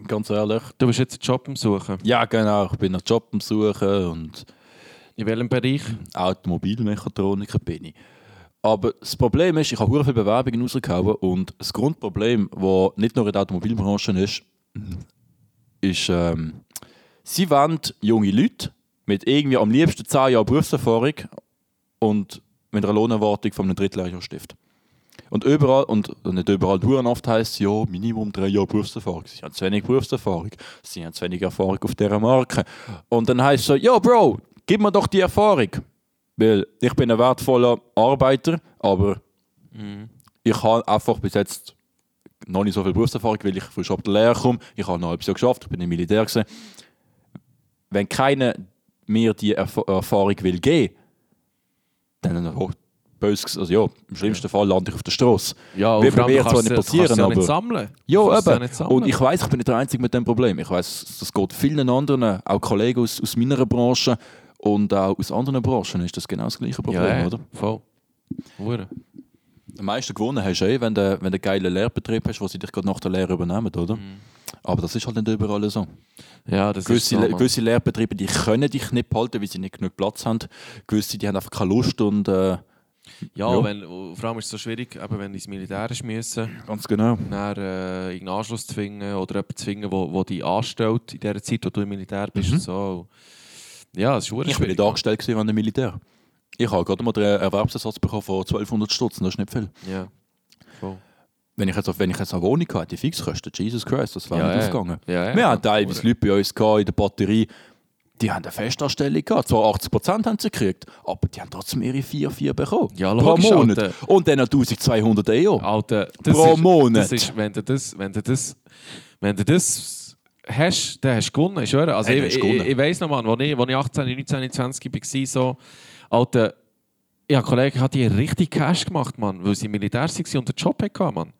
ganz ehrlich. Du bist jetzt einen Job am Suchen. Ja, genau. Ich bin nach Job am Suchen und In welchem Bereich? Automobilmechatroniker bin ich. Aber das Problem ist, ich habe sehr viele Bewerbungen rausgehauen und das Grundproblem, das nicht nur in der Automobilbranche ist, ist, ähm, sie wollen junge Leute mit irgendwie am liebsten 10 Jahren Berufserfahrung und mit einer Lohnerwartung von einem Dritteljährigen Stift. Und überall, und nicht überall, nur oft heisst es, ja, Minimum drei Jahre Berufserfahrung. Sie haben zu wenig Berufserfahrung. Sie haben zu wenig Erfahrung auf dieser Marke. Und dann heisst es so, ja, Bro, gib mir doch die Erfahrung. Weil ich bin ein wertvoller Arbeiter, aber ich habe einfach bis jetzt noch nicht so viel Berufserfahrung, weil ich frisch ab der Lehre komme. Ich habe noch ein bisschen geschafft, ich bin im Militär. Gewesen. Wenn keiner mir die Erf Erfahrung will geben, dann oh, bös, ges- also ja, im schlimmsten Fall lande ich auf der Straße. Ja, Wird mir zwar nicht passieren, sie ja nicht aber- sammeln. Ja, eben. nicht sammeln. Und ich weiß, ich bin nicht der Einzige mit dem Problem. Ich weiß, das geht vielen anderen, auch Kollegen aus, aus meiner Branche und auch aus anderen Branchen ist das genau das gleiche Problem, ja, ja, oder? voll. Hure. Am meisten gewonnen hast du eh, wenn du, wenn du einen geilen Lehrbetrieb hast, wo sie dich gerade nach der Lehre übernehmen, oder? Mhm. Aber das ist halt nicht überall so. Ja, das ist Gewisse, so, Le- Mann. gewisse Lehrbetriebe die können dich nicht behalten, weil sie nicht genug Platz haben. Gewisse die haben einfach keine Lust und äh, Ja, Ja. Wenn, vor allem ist es so schwierig, eben, wenn du ins Militär ist müssen, ganz genau. dann äh, irgendeinen Anschluss zu finden oder jemanden zu finden, der wo dich anstellt in der Zeit, wo du im Militär bist. Mhm. So. Ja, es ist hure Ich schwierig. nicht angestellt gewesen, während dem Militär. Ich habe gerade mal den Erwerbsersatz bekommen von 1200 Stutz, das ist nicht viel. Ja, voll. Wenn ich jetzt, wenn ich jetzt eine Wohnung hatte, die Fixkosten, Jesus Christ, das wäre Ja, nicht ja. aufgegangen. Ja, ja. Wir haben teilweise. Leute bei uns gehabt in der Batterie, die haben eine Festanstellung gehabt. Zwar 80% haben sie gekriegt, aber die haben trotzdem ihre 4, 4 bekommen. Ja, pro logisch, Monat. Alter. Und dann noch 1200 Euro. Alter, das Pro ist, Monat. Das ist, wenn du das, wenn du das, wenn du das hast, dann hast du gewonnen. Ich schwöre. Also Hey, ich, ich, ich, weiss noch, Mann, als ich, als ich 18, 19, 20 war, so, Alter, ich habe Kollegen, die richtig Cash gemacht, Mann, weil sie Militär waren und einen Job hatten, Mann.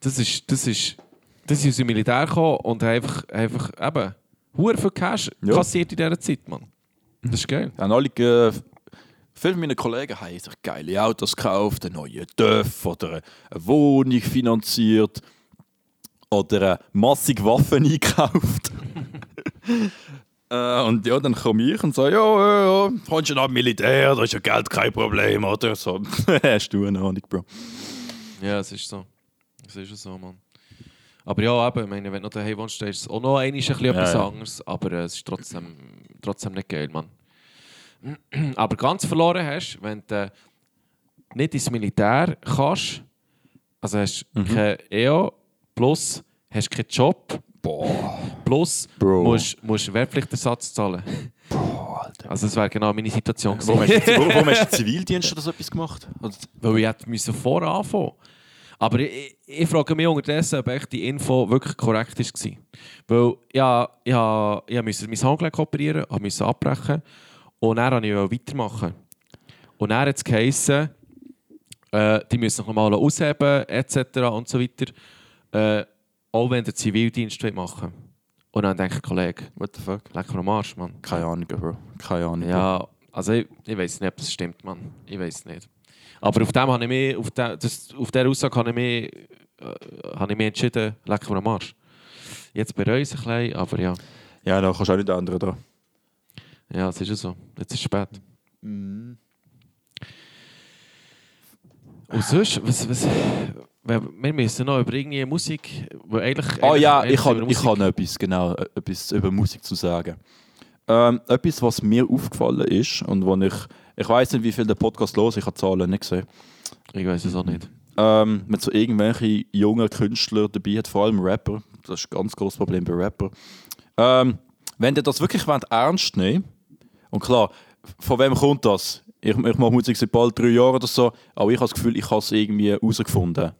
Das ist, das ist, das ist aus dem Militär gekommen und einfach, einfach eben, hure viel Cash Ja. kassiert in dieser Zeit, Mann. Das ist geil. Haben alle, äh, viele meiner Kollegen haben sich geile Autos gekauft, einen neuen TÜV oder eine Wohnung finanziert oder massig Waffen eingekauft. Äh, und ja, dann komme ich und sage, ja, ja, ja, kommst du nach Militär, da ist ja Geld kein Problem, oder? So, hast du eine Ahnung, Bro. Ja, es ist so. Es ist ja so, Mann. Aber ja, eben, ich meine, wenn du noch daheim wohnst, ist es auch noch ein bisschen Ja, etwas ja. anderes. Aber äh, es ist trotzdem, trotzdem nicht geil, Mann. aber ganz verloren hast, wenn du nicht ins Militär kannst, also hast du Mhm. kein EO, plus hast keinen Job, Boah, plus Bro. musst, musst Wehrpflichtersatz zahlen. Boah, Alter. Also das wäre genau meine Situation Warum hast, gewesen. du, warum, warum hast du Zivildienst oder so etwas gemacht? Oder- Weil ich hätte müssen vorher anfangen Aber ich, ich, ich frage mich unterdessen, ob echt die Info wirklich korrekt war. Weil ja, ja, ich musste mein Handgelenk operieren, musste abbrechen und dann wollte ich weitermachen. Und dann hat es geheissen, äh, die müssen noch mal ausheben, etc. und so weiter. Äh, auch wenn der Zivildienst machen will. Und dann denke ich, Kollege, What the fuck? leck mir am Arsch, Mann. Keine Ahnung, Bro. Keine Ahnung. Ja, also ich, ich weiß nicht, ob das stimmt, Mann. Ich weiß nicht. Aber auf dem habe ich mich, auf, der, das, auf der Aussage habe ich mich äh, habe ich mich entschieden, lecker mir am Arsch. Jetzt bereue ich es ein bisschen, aber ja. Ja, da kannst du auch nicht ändern. Da. Ja, es ist ja so. Jetzt ist es spät. Und sonst, was, was, wir müssen noch über irgendeine Musik, wo eigentlich... Ah eigentlich- ja, ich habe ich habe etwas, genau, etwas über Musik zu sagen. Ähm, etwas, was mir aufgefallen ist und wo ich, ich weiß nicht, wie viel der Podcast los, ich habe Zahlen nicht gesehen. Ich weiß es auch nicht. Ähm, wenn so irgendwelche jungen Künstler dabei hat, vor allem Rapper, das ist ein ganz großes Problem bei Rapper. Ähm, wenn ihr das wirklich wollt, ernst nehmen und klar, von wem kommt das? Ich, ich mache Musik seit bald drei Jahren oder so, aber ich habe das Gefühl, ich habe es irgendwie herausgefunden.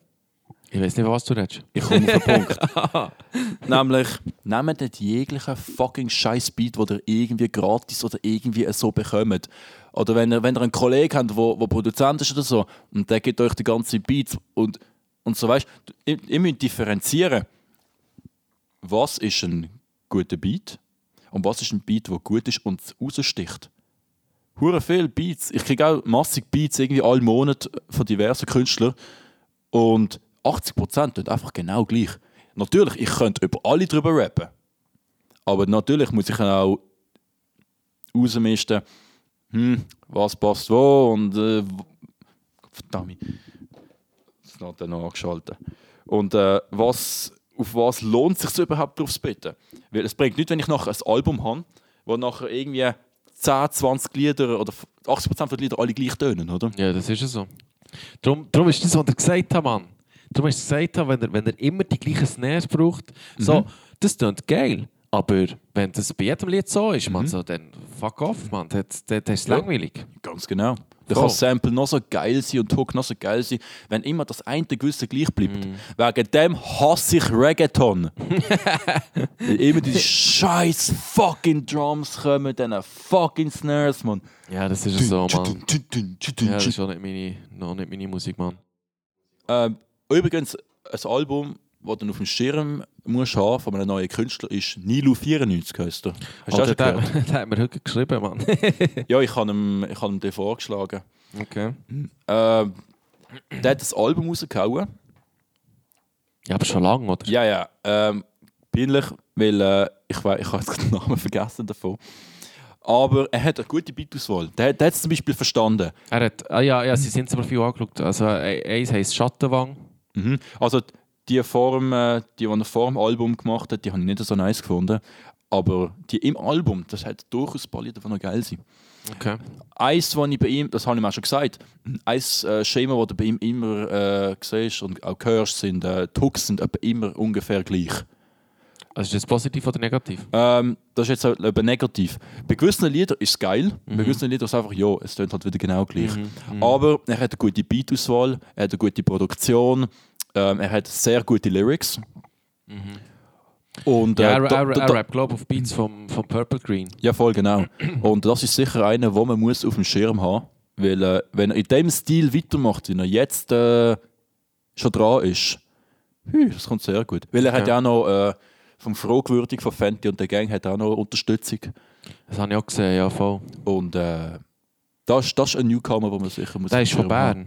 Ich weiß nicht, was du redest. Ich komme auf den Punkt. Nämlich, nehmt nicht jeglichen fucking scheiß Beat, den ihr irgendwie gratis oder irgendwie so bekommt. Oder wenn ihr, wenn ihr einen Kollegen habt, der wo, wo Produzent ist oder so, und der gibt euch die ganzen Beats und, und so, weißt du, ihr, ihr müsst differenzieren, was ist ein guter Beat und was ist ein Beat, der gut ist und raussticht. Hure viele Beats. Ich kriege auch massig Beats irgendwie alle Monate von diversen Künstlern. Und 80% tun einfach genau gleich. Natürlich, ich könnte über alle drüber rappen. Aber natürlich muss ich auch rausmisten, hm, was passt wo und äh, verdammt. Das noch dann noch angeschaltet. Und äh, was, auf was lohnt es sich überhaupt drauf zu bitten? Weil es bringt nichts, wenn ich nachher ein Album habe, wo nachher irgendwie 10, 20 Lieder oder 80% der Lieder alle gleich tönen, oder? Ja, das ist ja so. Darum, darum ist das, was er gesagt hat, Mann. Darum hast du gesagt, wenn er, wenn er immer die gleichen Snares braucht, so, das klingt geil. Aber wenn das bei jedem Lied so ist, man, so, dann fuck off, man. Das, das, das ist Ja. langweilig. Ganz genau. Da kann das Sample noch so geil sein und Hook noch so geil sein, wenn immer das eine gewisse gleich bleibt. Wegen dem hasse ich Reggaeton. Immer die scheiß fucking Drums kommen, dann fucking Snares, man. Ja, das ist so, Mann. Ja, das ist auch nicht meine, noch nicht meine Musik, Mann. Ähm, übrigens, ein Album, das du auf dem Schirm musst haben von einem neuen Künstler, ist Nilu 94 heißt er. Hast du das schon gehört? der, der hat mir heute geschrieben, Mann. Ja, ich habe ihm, ich habe ihm den vorgeschlagen. okay. Ähm, der hat das Album rausgehauen. Ja, aber schon lange, oder? Ja, ja. Ähm, peinlich, weil äh, ich, wei- ich habe jetzt den Namen vergessen davon. Aber er hat eine gute Beatauswahl. Der, der hat es zum Beispiel verstanden. Er hat, ah, ja, ja, sie sind aber viel angeschaut. Also, äh, eins heisst Schattenwang. Mhm. Also die Form, äh, die, die er vor dem Album gemacht hat, die habe ich nicht so nice gefunden. Aber die im Album, das hat durchaus ein paar Lieder, die noch geil sind. Okay. Eins, was ich bei ihm, das habe ich mir auch schon gesagt, ein äh, Schema, das du bei ihm immer äh, siehst und auch hörst, sind, äh, die Hooks sind immer ungefähr gleich. Also ist das positiv oder negativ? Ähm, das ist jetzt halt eben negativ. Bei gewissen Liedern ist es geil, Mhm. bei gewissen Liedern ist es einfach, ja, es klingt halt wieder genau gleich. Aber er hat eine gute Beatauswahl, er hat eine gute Produktion, ähm, er hat sehr gute Lyrics. Und, Mhm. Ja, äh, er, er, er rappt, glaube ich, auf Beats vom, vom Purple Green. ja, voll genau. Und das ist sicher einer, wo man muss auf dem Schirm haben Weil, äh, wenn er in dem Stil weitermacht, wie er jetzt äh, schon dran ist, hui, das kommt sehr gut. Weil er hat Okay. ja auch noch äh, vom Fragwürdig von Fenty und der Gang hat auch noch Unterstützung. Das habe ich auch gesehen, ja, voll. Und äh, das, ist- das ist ein Newcomer, den man sicher muss Der ist von Schirm haben.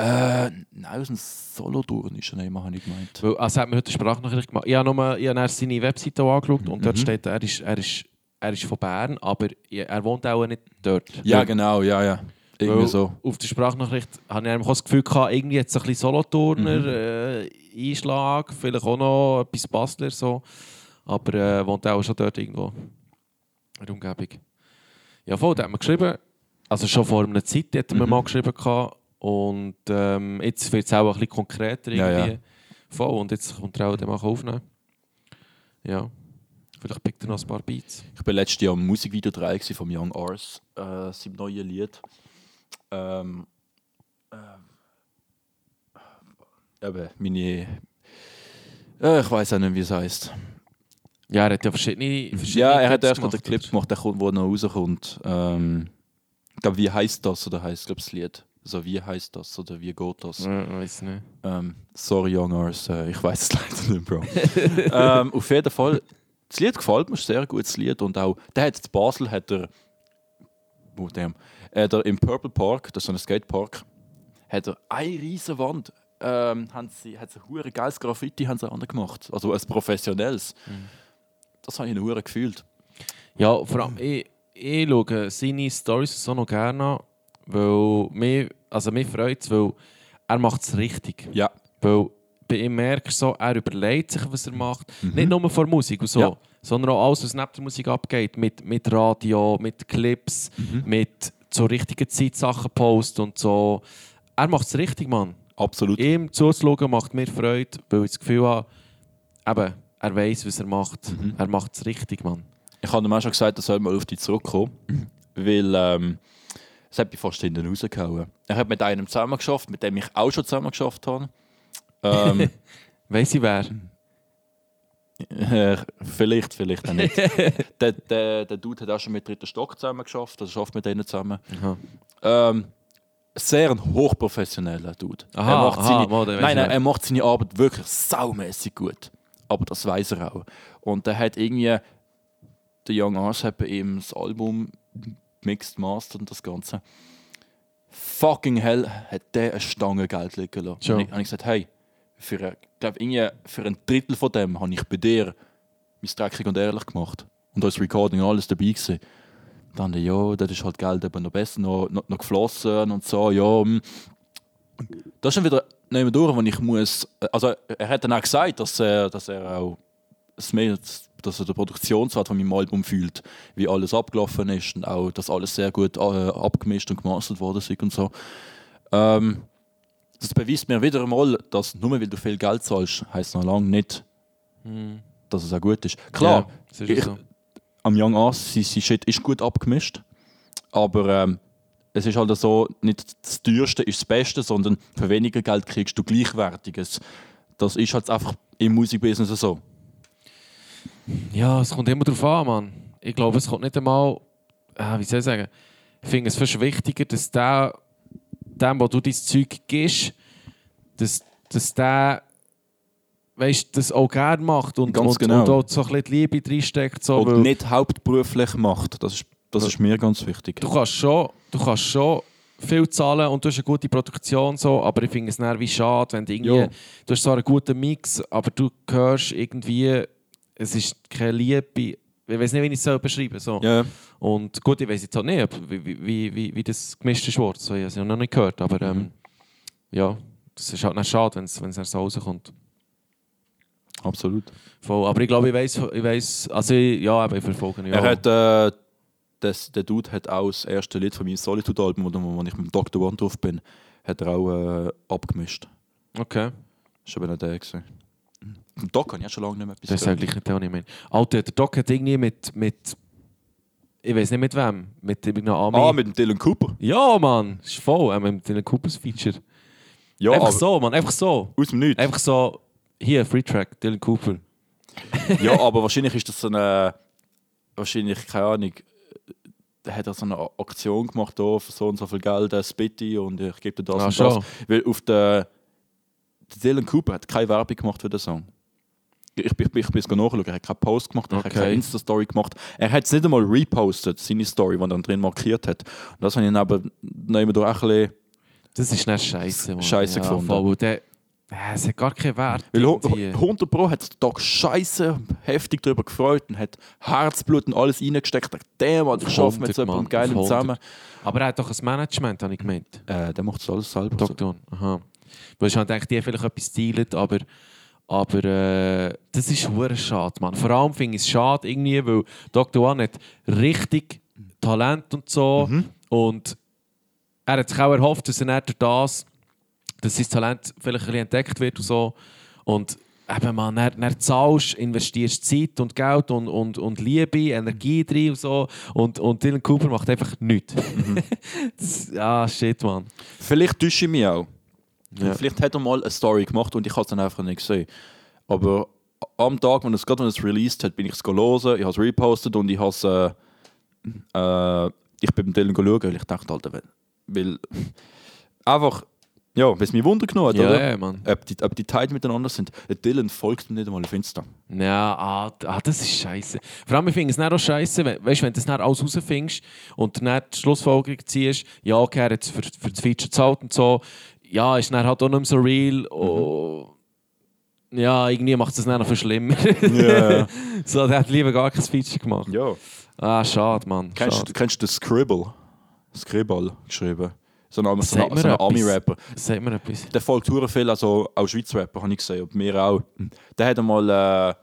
Äh, nein, aus dem Solothurn ist er nicht, habe ich gemeint. Weil, also hat mir heute eine Sprachnachricht gemacht. Ich habe, nur, ich habe seine Webseite angeschaut und dort Mhm. steht, er ist, er, ist, er ist von Bern, aber er wohnt auch nicht dort. Ja, genau, ja, ja. Irgendwie weil so. Auf der Sprachnachricht habe ich auch das Gefühl gehabt, irgendwie jetzt ein bisschen Solothurner Mhm. äh, Einschlag, vielleicht auch noch etwas Basler so. Aber äh, wohnt auch schon dort irgendwo in der Umgebung. Ja, voll, der hat mir geschrieben, also schon vor einer Zeit hat mir Mhm. mal geschrieben gehabt, und ähm, jetzt wird es auch ein bisschen konkreter Ja, irgendwie. ja. Voll, und jetzt kommt er auch den mal aufnehmen. Ja, vielleicht pickt er noch ein paar Beats. Ich war letztes Jahr im Musikvideo 3 gewesen vom Young Ars, äh, seinem neuen Lied. Ähm, äh, eben, meine. Äh, ich weiß auch nicht, wie es heißt. Ja, er hat ja verschiedene, verschiedene Ja, er hat Clips erst noch den Clip gemacht, der kommt, wo noch rauskommt. Ähm, ich glaube, wie heißt das oder heißt glaube das Lied? Also wie heißt das oder wie geht das? Ja, weiß nicht. Ähm, sorry, Young Ars, äh, ich weiß es leider nicht, Bro. ähm, auf jeden Fall, das Lied gefällt mir, ist ein sehr gutes Lied und auch, der hat in Basel, hat er, wo dem, hat er im Purple Park, das ist so ein Skatepark, hat er eine riesige Wand, ähm, haben sie, hat sie ein hure geiles Graffiti haben sie gemacht. Also ein professionelles. Das habe ich in hure gefühlt. Ja, vor allem, ich, ich schaue seine Stories so noch gerne an, weil mich, also mich freut es, weil er macht es richtig. Ja. Weil bei ihm merkst du so, er überlegt sich, was er macht. Nicht nur vor Musik und so, Ja. sondern auch alles, was neben der Musik abgeht. Mit, mit Radio, mit Clips, mit zur richtigen Zeit Sachen posten und so. Er macht es richtig, Mann. Absolut. Ihm zuzuschauen macht mir Freude, weil ich das Gefühl habe, eben, er weiß, was er macht. Er macht es richtig, Mann. Ich habe ihm auch schon gesagt, er soll mal auf dich zurückkommen. Weil ähm, es hat mich fast hinten rausgehauen. Er hat mit einem zusammen geschafft, mit dem ich auch schon zusammen geschafft habe. Ähm, Weiss ich wer? äh, vielleicht, vielleicht auch nicht. der, der, der Dude hat auch schon mit dritten Stock zusammen geschafft, also schafft mit denen zusammen. Ähm, sehr ein hochprofessioneller Dude. Aha, er macht aha, seine, weiss nein, nein, er macht seine Arbeit wirklich saumäßig gut. Aber das weiß er auch. Und er hat irgendwie, der Young Ars hat bei ihm das Album Mixed Master und das Ganze. Fucking hell hat der eine Stange Geld liegen lassen. Schon. Und ich habe gesagt, hey, für, ein- glaub, für ein Drittel von dem habe ich bei dir mein dreckig und ehrlich gemacht. Und als Recording alles dabei gewesen. Dann, ja, das ist halt Geld eben noch besser, noch, noch, noch geflossen und so, ja. hm. Das ist dann wieder neben durch, wenn ich muss. Also, er hat dann auch gesagt, dass er, dass er auch das mehr, dass er den Produktionswert von meinem Album fühlt, wie alles abgelaufen ist und auch, dass alles sehr gut äh, abgemischt und gemastert worden ist und so. Ähm, das beweist mir wieder einmal, dass nur weil du viel Geld zahlst, heißt noch lange nicht, dass es auch gut ist. Klar, Ja, ist ich, so. am Young Ass, sein Shit ist gut abgemischt, aber ähm, es ist halt so, nicht das teuerste ist das Beste, sondern für weniger Geld kriegst du gleichwertiges. Das ist halt einfach im Musikbusiness so. Ja, es kommt immer darauf an, Mann. Ich glaube, es kommt nicht einmal. Ah, wie soll ich sagen? Ich finde es fast wichtiger, dass der, dem, wo du dein Zeug gibst, dass, dass der weißt, das auch gerne macht und, Ganz und, genau. und auch so ein bisschen Liebe reinsteckt. So, Und nicht hauptberuflich macht. Das ist, das ist mir ganz wichtig. du, kannst schon, du kannst schon viel zahlen und du hast eine gute Produktion, so, aber ich finde es wie schade, wenn du irgendwie. Ja. Du hast zwar einen guten Mix, aber du hörst irgendwie, es ist keine Liebe. Ich weiß nicht, wie ich es soll beschreiben soll. So. Ja, Und gut, ich weiß jetzt auch nicht, wie, wie, wie, wie das gemischt ist worden. So, ich habe es ja noch nicht gehört, aber ähm, ja, das ist halt nicht schade, wenn es es erst so rauskommt. absolut. Voll. Aber ich glaube, ich weiß, ich weiß, also ich, ja, aber ich verfolge ihn, ja. Er hat, äh, das, der Dude hat auch das erste Lied von meinem Solitude-Album, wo, wo ich mit Dr. One drauf bin, hat er auch äh, abgemischt. Okay, Das war eben der. Gewesen. Doc habe ich auch schon lange nicht mehr etwas das ist gehört. eigentlich nicht, ich meine. Alter, der Doc hat irgendwie mit, mit ich weiß nicht mit wem, mit irgendeinem Ami. Ah, mit dem Dylan Cooper. ja, Mann, ist voll, äh, mit den Coopers Feature. Ja, einfach so, Mann, einfach so. aus dem Nichts. Einfach so, hier, Free Track, Dylan Cooper. ja, aber wahrscheinlich ist das so eine. Wahrscheinlich, keine Ahnung. Da hat er so eine Aktion gemacht hier für so und so viel Geld, ein Spitty und ich gebe dir das Ah, und schon. das. Weil auf der. der Dylan Cooper hat keine Werbung gemacht für den Song. Ich, ich, ich, ich bin es nachschauen, er hat keinen Post gemacht, er hat Okay. keine Insta-Story gemacht. Er hat es nicht einmal repostet, seine Story, die er dann drin markiert hat. Und das habe ich neben, neben da auch ein bisschen. Das ist nicht scheiße, Mann. Scheisse ja, gefunden. Voll, der, es hat gar keinen Wert. Weil hu- irgendwie. 100 Pro hat der Doc scheiße heftig darüber gefreut und hat Herzblut und alles reingesteckt. Er hat dermal geschafft mit so 100, jemandem Mann, 100. zusammen. Aber er hat doch ein Management, habe ich gemeint. Äh, der macht das alles selber. Dr. One. Aha. Weil ich denke, die haben vielleicht etwas zielt, aber, aber äh, das ist hure schade, Mann. Vor allem finde ich es schade, irgendwie, weil Dr. One hat richtig Talent und so. Mhm. Und er hat sich auch erhofft, dass er nicht durch das, dass sein Talent vielleicht ein bisschen entdeckt wird und so. Und eben, man, dann, dann zahlst, investierst Zeit und Geld und, und, und Liebe, Energie drin und so. Und, und Dylan Cooper macht einfach nichts. Mhm. das, ah, shit, Mann. Vielleicht täusche ich mich auch. Ja. Vielleicht hat er mal eine Story gemacht und ich habe es dann einfach nicht gesehen. Aber am Tag, wenn es gerade wenn es released hat, bin ich es hören, ich habe es repostet und ich habe es. Äh, äh, ich bin beim Dylan schauen, weil ich dachte, Alter, weil, weil einfach, ja, weil es mich Wunder genommen hat, Ja, oder? ja, Mann. Ob die, ob die Teile miteinander sind. Der Dylan folgt mir nicht einmal auf Insta. Ja, ah, ah, das ist scheiße. Vor allem, ich finde es nicht auch scheiße, wenn, weißt, wenn du das nicht alles rausfindest und dann die Schlussfolgerung ziehst, ja, okay, er hat für, für das Feature gezahlt und so. Ja, ist dann halt auch nicht mehr so real. Oh, ja, irgendwie macht es dann noch viel schlimmer. Ja. so, der hat lieber gar kein Feature gemacht. ja. Ah, schade, Mann. Kennst, Schade. du- kennst du den Scribble? Scribble geschrieben. So ein, so ein, so ein. Ami-Rapper. Sag mir etwas. Der folgt viel, also auch Schweizer Rapper, habe ich gesehen, und mir auch. Der hat einmal, äh,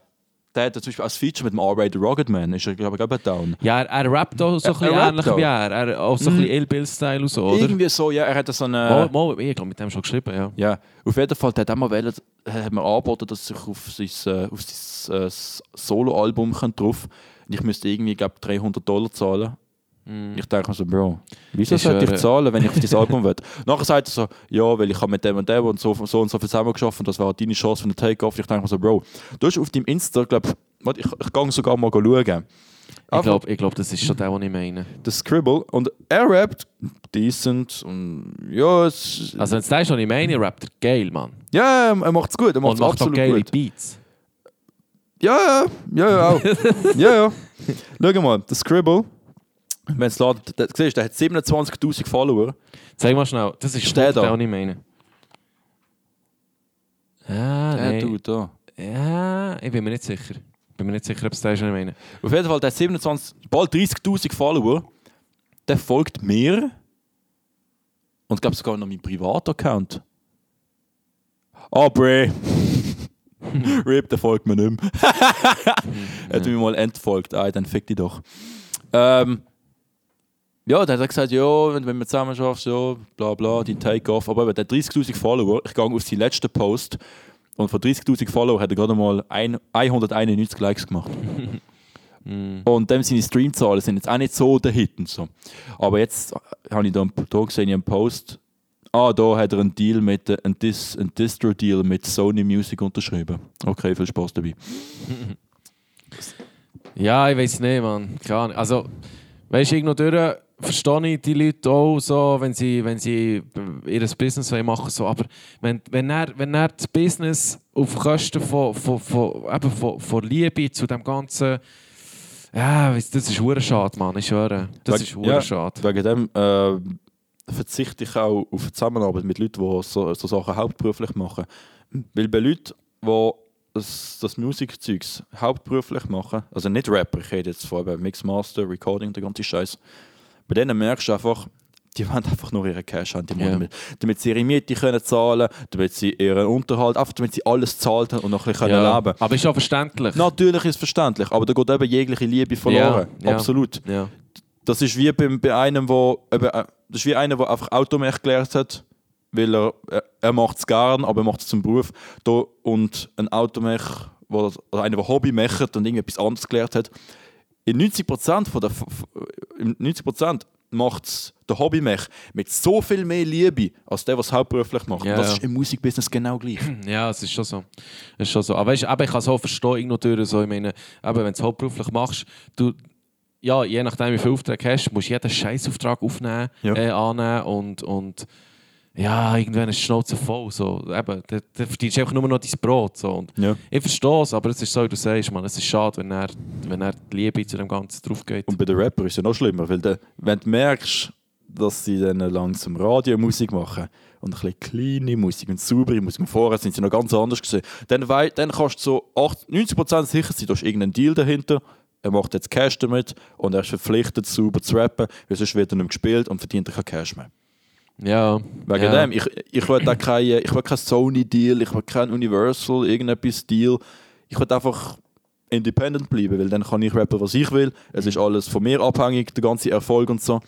der hat zum Beispiel als Feature mit dem R-Rated Rocketman, ist er, glaube ich, auch down. Ja, er, er rappt auch so ein Er- bisschen er ähnlich wie er. er auch so ein bisschen Ill-Bill-Style und so, oder? Irgendwie so, ja, er hat so eine... Mal, mal, ich glaube, mit dem schon geschrieben, ja. Ja, auf jeden Fall, der hat auch mal wollen, hat mir angeboten, dass ich auf sein, äh, auf sein äh, Solo-Album kann drauf und ich müsste irgendwie, glaube 300 Dollar zahlen. Ich denke mir so, Bro, wieso Ich sollte ich zahlen, wenn ich auf dieses Album will? Nachher sagt er so, ja, weil ich habe mit dem und dem und so, so und so viel zusammengeschafft und das wäre deine Chance für einen Take-Off. Ich denke mir so, Bro, du hast auf deinem Insta, glaube ich, ich gehe sogar mal schauen. Ich glaube, ich glaub, das ist schon der, den ich meine. Der Scribble und er rappt decent und ja, es, Also, wenn es der ist, den ich meine, rappt er geil, Mann. ja, er macht es gut, er macht Und macht auch geile gut. Beats. Ja, ja, ja, ja, auch. ja, ja. Schau mal, der Scribble, wenn es ladet, der, siehst, du, der hat 27.000 Follower. Sag mal schnell, das ist der, da. den ich meine. Ah, Der nein. tut da. Ja, ich bin mir nicht sicher. Ich bin mir nicht sicher, ob es der ist, den ich meine. Auf jeden Fall, der hat 27, bald 30.000 Follower. Der folgt mir. Und ich glaube sogar noch meinen Privataccount. Ah, Bre. Rip, der folgt mir nicht mehr. er hat mir mal entfolgt. Ah, dann fick dich doch. Ähm, ja, dann hat er gesagt, ja, wenn, wenn wir zusammen schaffen, ja, bla bla, die Take-Off. Aber eben, der hat 30.000 Follower. Ich gehe auf seinen letzten Post. Und von 30.000 Follower hat er gerade mal ein, 191 Likes gemacht. Und dem seine Streamzahlen sind jetzt auch nicht so der Hit und so. Aber jetzt äh, habe ich da, da gesehen, in einem Post, ah, da hat er einen Deal mit, äh, einen, Dis, einen Distro-Deal mit Sony Music unterschrieben. Okay, viel Spaß dabei. Ja, ich weiß nicht, Mann. Keine Ahnung. Also, weißt du, irgendwo durch verstehe ich die Leute auch so, wenn sie, wenn sie ihr Business machen so. Aber wenn, wenn, er, wenn er das Business auf Kosten von, von, von, eben von, von Liebe zu dem Ganzen. Ja, das ist hure schade, Mann. Ich schwöre. Das ist hure ja, schade. Wegen dem äh, verzichte ich auch auf eine Zusammenarbeit mit Leuten, die so, so Sachen hauptberuflich machen. Weil bei Leuten, die das, das Musikzeugs hauptberuflich machen, also nicht Rapper, ich rede jetzt eben Mixmaster, Recording, der ganze Scheiß, bei denen merkst du einfach, die wollen einfach nur ihre Cash haben, die Ja. damit, damit sie ihre Miete können zahlen damit sie ihren Unterhalt, einfach damit sie alles zahlt haben und noch ein bisschen Ja. leben Aber ist auch verständlich. Natürlich ist es verständlich, aber da geht eben jegliche Liebe verloren. Ja. Absolut. Das ist wie bei, bei einem, wo, eben, äh, das ist wie einer, der einfach Automech gelernt hat, weil er, er, er macht es gern, aber er macht es zum Beruf. Da, und ein Automech, wo, also einer, der Hobby macht und irgendetwas anderes gelernt hat, in 90% von der, in 90% macht der Hobbymech mit so viel mehr Liebe als der, was es hauptberuflich macht. Ja, und das ja. ist im Musikbusiness genau gleich. Ja, es ist schon so. Es ist schon so. Aber weißt, eben, ich kann es auch verstehen, so, ich meine, eben, wenn du es hauptberuflich machst, du, ja, je nachdem, wie viel Aufträge hast, musst du jeden Scheißauftrag aufnehmen, Ja. äh, annehmen und, und ja, irgendwann ist die Schnauze voll. So. Eben, da, da verdienst du einfach nur noch dein Brot. So. Und Ja. ich verstehe es, aber es ist so, wie du sagst, man, es ist schade, wenn er, wenn er die Liebe zu dem Ganzen drauf geht. Und bei den Rappern ist es ja noch schlimmer, weil der, wenn du merkst, dass sie dann langsam Radiomusik machen und ein bisschen kleine Musik und saubere Musik, und vorher sind sie noch ganz anders gesehen, dann, wei- dann kannst du so 80, 90% sicher sein, da ist irgendein Deal dahinter, er macht jetzt Cash damit und er ist verpflichtet, sauber zu rappen, weil sonst wird er nicht gespielt und verdient er kein Cash mehr. Ja. Wegen ja. dem, ich, ich will da kein, ich will kein Sony-Deal, ich will kein Universal, irgendetwas Deal. Ich will einfach independent bleiben, weil dann kann ich rappen, was ich will. Es ist alles von mir abhängig, der ganze Erfolg und so.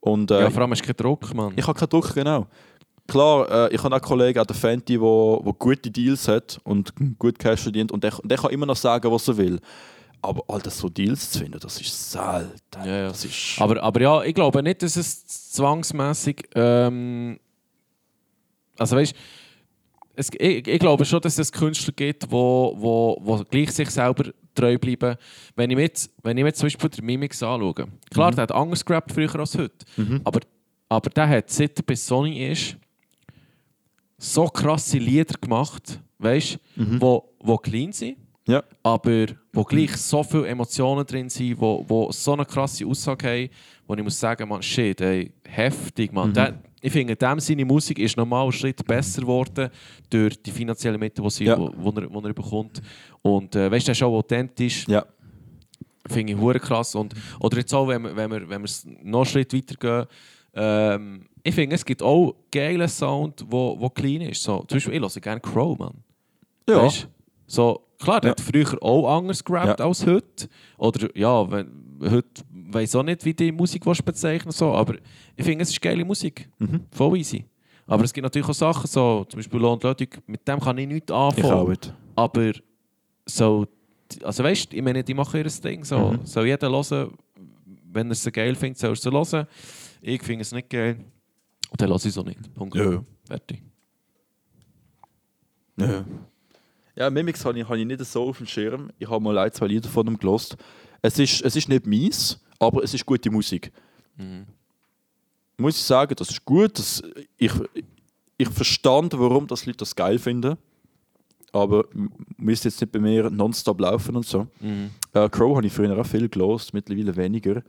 Und äh, ja, vor allem hast du keinen Druck, Mann. ich habe keinen Druck, genau. Klar, äh, ich habe auch einen Kollegen, auch der Fenty, der gute Deals hat und gut Cash verdient und der, der kann immer noch sagen, was er will. Aber Alter, so Deals zu finden, das ist selten. Ja, ja. Das ist... Aber, aber ja, ich glaube nicht, dass es zwangsmäßig. Ähm, also weißt es, ich, ich glaube schon, dass es Künstler gibt, wo, wo, wo gleich sich selber treu bleiben. Wenn ich mir jetzt, wenn ich mir zum Beispiel den Mimix anschaue, klar, der hat anders gerappt früher als heute, aber, aber der hat, seit er bei Sony ist, so krasse Lieder gemacht, weißt du, wo, wo clean sind ja. aber wo gleich so viele Emotionen drin sind, wo, wo so eine krasse Aussage haben, wo ich muss sagen, man, shit, ey, heftig, man. Der, ich finde, dem seine Musik ist nochmal einen Schritt besser geworden durch die finanziellen Mittel, die, sie, Ja. wo, wo, er, wo er bekommt. Und äh, weißt du, der ist auch authentisch. Ja. Finde ich hure krass. Und, oder jetzt auch, wenn wir, wenn wir, wenn wir noch einen Schritt weiter gehen, ähm, ich finde, es gibt auch geilen Sound, wo, wo clean ist. So, zum Beispiel, ich höre gerne Crow, Mann. Ja. Weißt? So, klar, der Ja. hat früher auch anders gerappt Ja. als heute. Oder ja, wenn, heute weiß auch nicht, wie die Musik bezeichnen so, aber ich finde, es ist geile Musik. Mhm. Voll easy. Aber es gibt natürlich auch Sachen, so, zum Beispiel Lohn Ludwig, mit dem kann ich nichts Ich anfangen. nicht. Aber so, also weißt du, ich meine, die machen ihr Ding. So. Mhm. Soll jeder hören, wenn er es geil findet, soll er es hören. Ich finde es nicht geil. Und dann lasse ich es auch nicht. Punkt. Ja. Fertig. Ja. Ja, Mimix habe ich, habe ich nicht so auf dem Schirm. Ich habe mal ein, zwei Lieder von ihm gelost. Es ist, es ist nicht mies, aber es ist gute Musik. Mhm. Muss ich sagen, das ist gut. Das, ich, ich verstand, warum das Leute das geil finden. Aber müsste jetzt nicht bei mir nonstop laufen und so. Mhm. Äh, Crow habe ich früher auch viel gelost, mittlerweile weniger.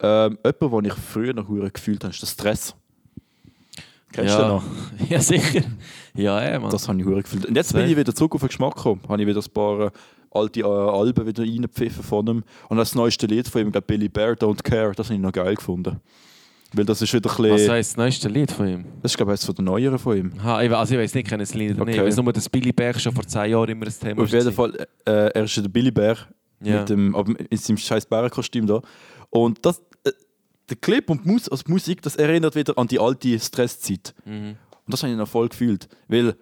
Ähm, jemand, den ich früher noch gefühlt habe, ist der Stress. Kennst du den ja. noch? ja, sicher. Ja, ja, Mann. Das habe ich gefühlt. Und jetzt Safe. bin ich wieder zurück auf den Geschmack gekommen. Habe ich wieder ein paar äh, alte äh, Alben wieder reingepfiffen von ihm. Und das neueste Lied von ihm, glaub, Billy Bear, Don't Care, das habe ich noch geil gefunden. Weil das ist wieder ein Was bisschen... heisst das neueste Lied von ihm? Das ist, glaube ich, eines von den neueren von ihm. Ha, also ich weiß nicht, ich kenne das Lied oder nicht. Ich Okay. weiß nur, dass Billy Berg schon vor 10 Jahren immer ein Thema Auf jeden Fall, äh, er ist der Billy Bear Ja. mit dem, aber in seinem scheiß Bärenkostüm da. Und das, äh, der Clip und die Mus also die Musik, das erinnert wieder an die alte Stresszeit. Mhm. Und das habe ich noch voll gefühlt. Weil,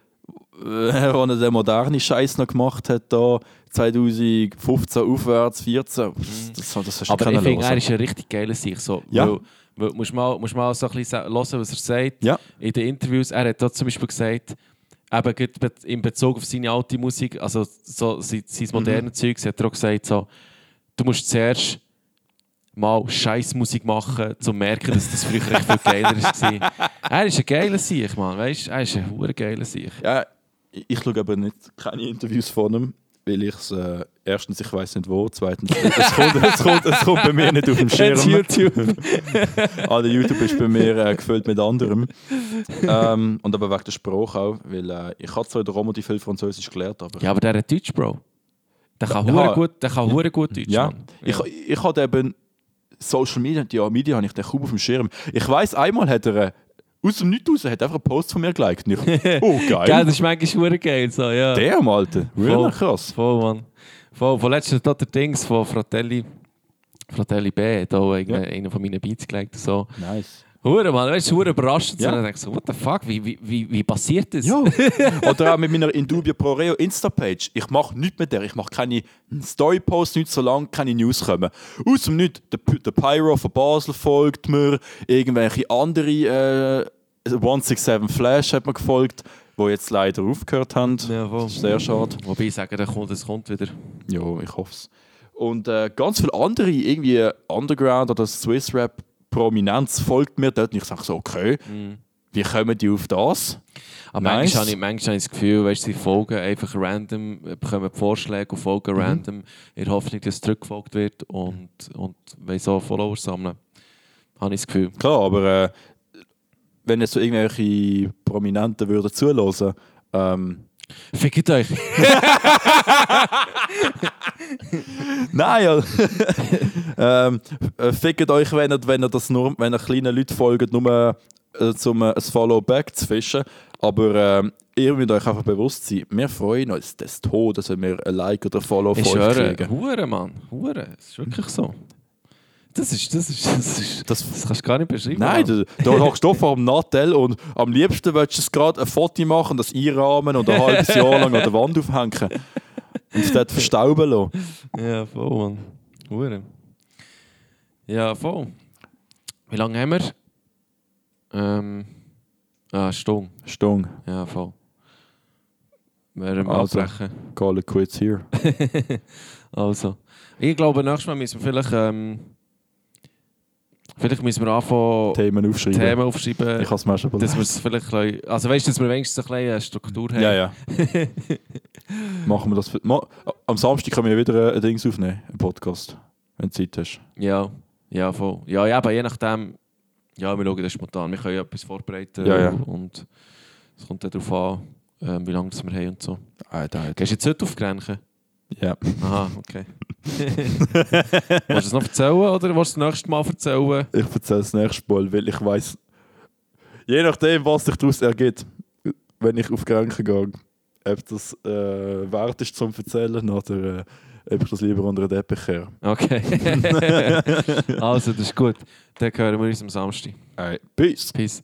äh, als er den modernen Scheiß noch gemacht hat, da 2015 aufwärts, 14, das, das hast du Mhm. Aber ich finde, er ist ein richtig geiler Sieg. So, Ja. Weil, weil, musst mal, musst mal so ein bisschen hören, was er sagt. Ja. In den Interviews, er hat da zum Beispiel gesagt, eben in Bezug auf seine alte Musik, also so sein, sein Mhm. modernes Zeug, hat er auch gesagt, so, du musst zuerst mal Scheißmusik machen, um zu merken, dass das früher echt viel geiler war. er ist ein geiler Sieg, Mann, weißt? Er ist ein hure geiler Sieg. Ja, ich, ich schaue aber nicht keine Interviews von ihm, weil ich es äh, erstens, ich weiß nicht wo, zweitens, es kommt, es, kommt, es kommt bei mir nicht auf dem Schirm. YouTube. Der YouTube ist bei mir äh, gefüllt mit anderem. ähm, und aber wegen der Sprache auch, weil äh, ich habe zwar in der Romondi viel Französisch gelernt, aber Ja, aber der hat Deutsch, Bro. Der kann Ja. hure gut, der kann hure gut Deutsch, ja, Mann. ich, ich hatte eben Social Media, ja, Media habe ich den kaum auf dem Schirm. Ich weiß einmal hat er äh, aus dem Nichts raus, hat einfach einen Post von mir geliked. Und ich, oh geil. Gell, das ist manchmal hure geil, so, ja. Der Alter, really Voll. krass. Voll, Mann. Voll. Von letztem hat der Dings von Fratelli, Fratelli B, da ja. Einer von meinen Beats gelegt. So. Nice. Hure, Mann, weißt du, hure überraschend. Ja. Und du so, what the fuck, wie, wie, wie, wie passiert das? Ja. Oder auch mit meiner Indubio Pro Reo Insta-Page. Ich mache nichts mit der. Ich mache keine Story-Posts, nicht solange keine News kommen. Aus dem Nichts. Der, der Pyro von Basel folgt mir. Irgendwelche andere äh, 167 Flash hat mir gefolgt, die jetzt leider aufgehört haben. Ja. Das ist sehr schade. Wobei ich sage, der kommt, es kommt wieder. Ja, ich hoffe es. Und äh, ganz viele andere, irgendwie Underground oder Swiss Rap Prominenz folgt mir dort. Und ich sage so, okay, wie kommen die auf das? Aber Nice. manchmal, habe ich, manchmal habe ich das Gefühl, weißt, sie folgen einfach random, äh, bekommen Vorschläge und Mhm. folgen random, in der Hoffnung, dass zurückgefolgt wird und, und wollen so Follower sammeln. Habe ich das Gefühl. Klar, aber äh, wenn jetzt so irgendwelche Prominenten würden zuhören, ähm, Fickt euch! nein, ja. ähm, äh, fickt euch, wenn ihr, wenn ihr das nur, wenn ihr kleinen Leuten folgt, nur äh, zum äh, ein Follow-back zu fischen. Aber ähm, ihr müsst euch einfach bewusst sein, wir freuen uns des Todes, wenn wir ein Like oder ein Follow von euch kriegen. Hure, Mann. Hure. Das ist wirklich so. Das ist, das ist, das ist, Das- das, kannst du gar nicht beschreiben. Nein, du, du hockst doch vor dem Nattel und am liebsten willst du es gerade ein Foto machen, das einrahmen und ein halbes Jahr lang an der Wand aufhängen. Und es dort verstauben lassen. Ja, voll, Mann. Hure. Ja, voll. Wie lange haben wir? Ähm, ah, Stunde. Stung, Ja, voll. Wir werden Also. abbrechen. call it quits here. Also. Ich glaube, nächstes Mal müssen wir vielleicht... Ähm, vielleicht müssen wir anfangen, Themen aufschreiben. Themen aufschreiben. Ich habe es mir schon dass wir es vielleicht... Also weißt du, dass wir wenigstens ein eine Struktur haben. Ja, ja. Machen wir das. Für, ma, am Samstag können wir wieder ein Dings aufnehmen, einen Podcast, wenn du Zeit hast. Ja, ja, voll. Ja, ja, aber je nachdem, Ja, wir schauen das spontan. Wir können ja etwas vorbereiten Ja, ja. und es kommt dann darauf an, ähm, wie lange das wir haben und so. Alter, Alter. Gehst du jetzt heute auf Grenchen? Ja. Aha, okay. willst du es noch erzählen oder willst du das nächste Mal erzählen? Ich erzähle es nächstes Mal, weil ich weiß, je nachdem, was sich daraus ergibt, wenn ich auf Grenken gehe, ob das äh, wert ist zum Erzählen oder äh, ob ich das lieber unter den Teppich kehre. Okay. also, das ist gut. Dann hören wir uns am Samstag. Hey, peace! Peace.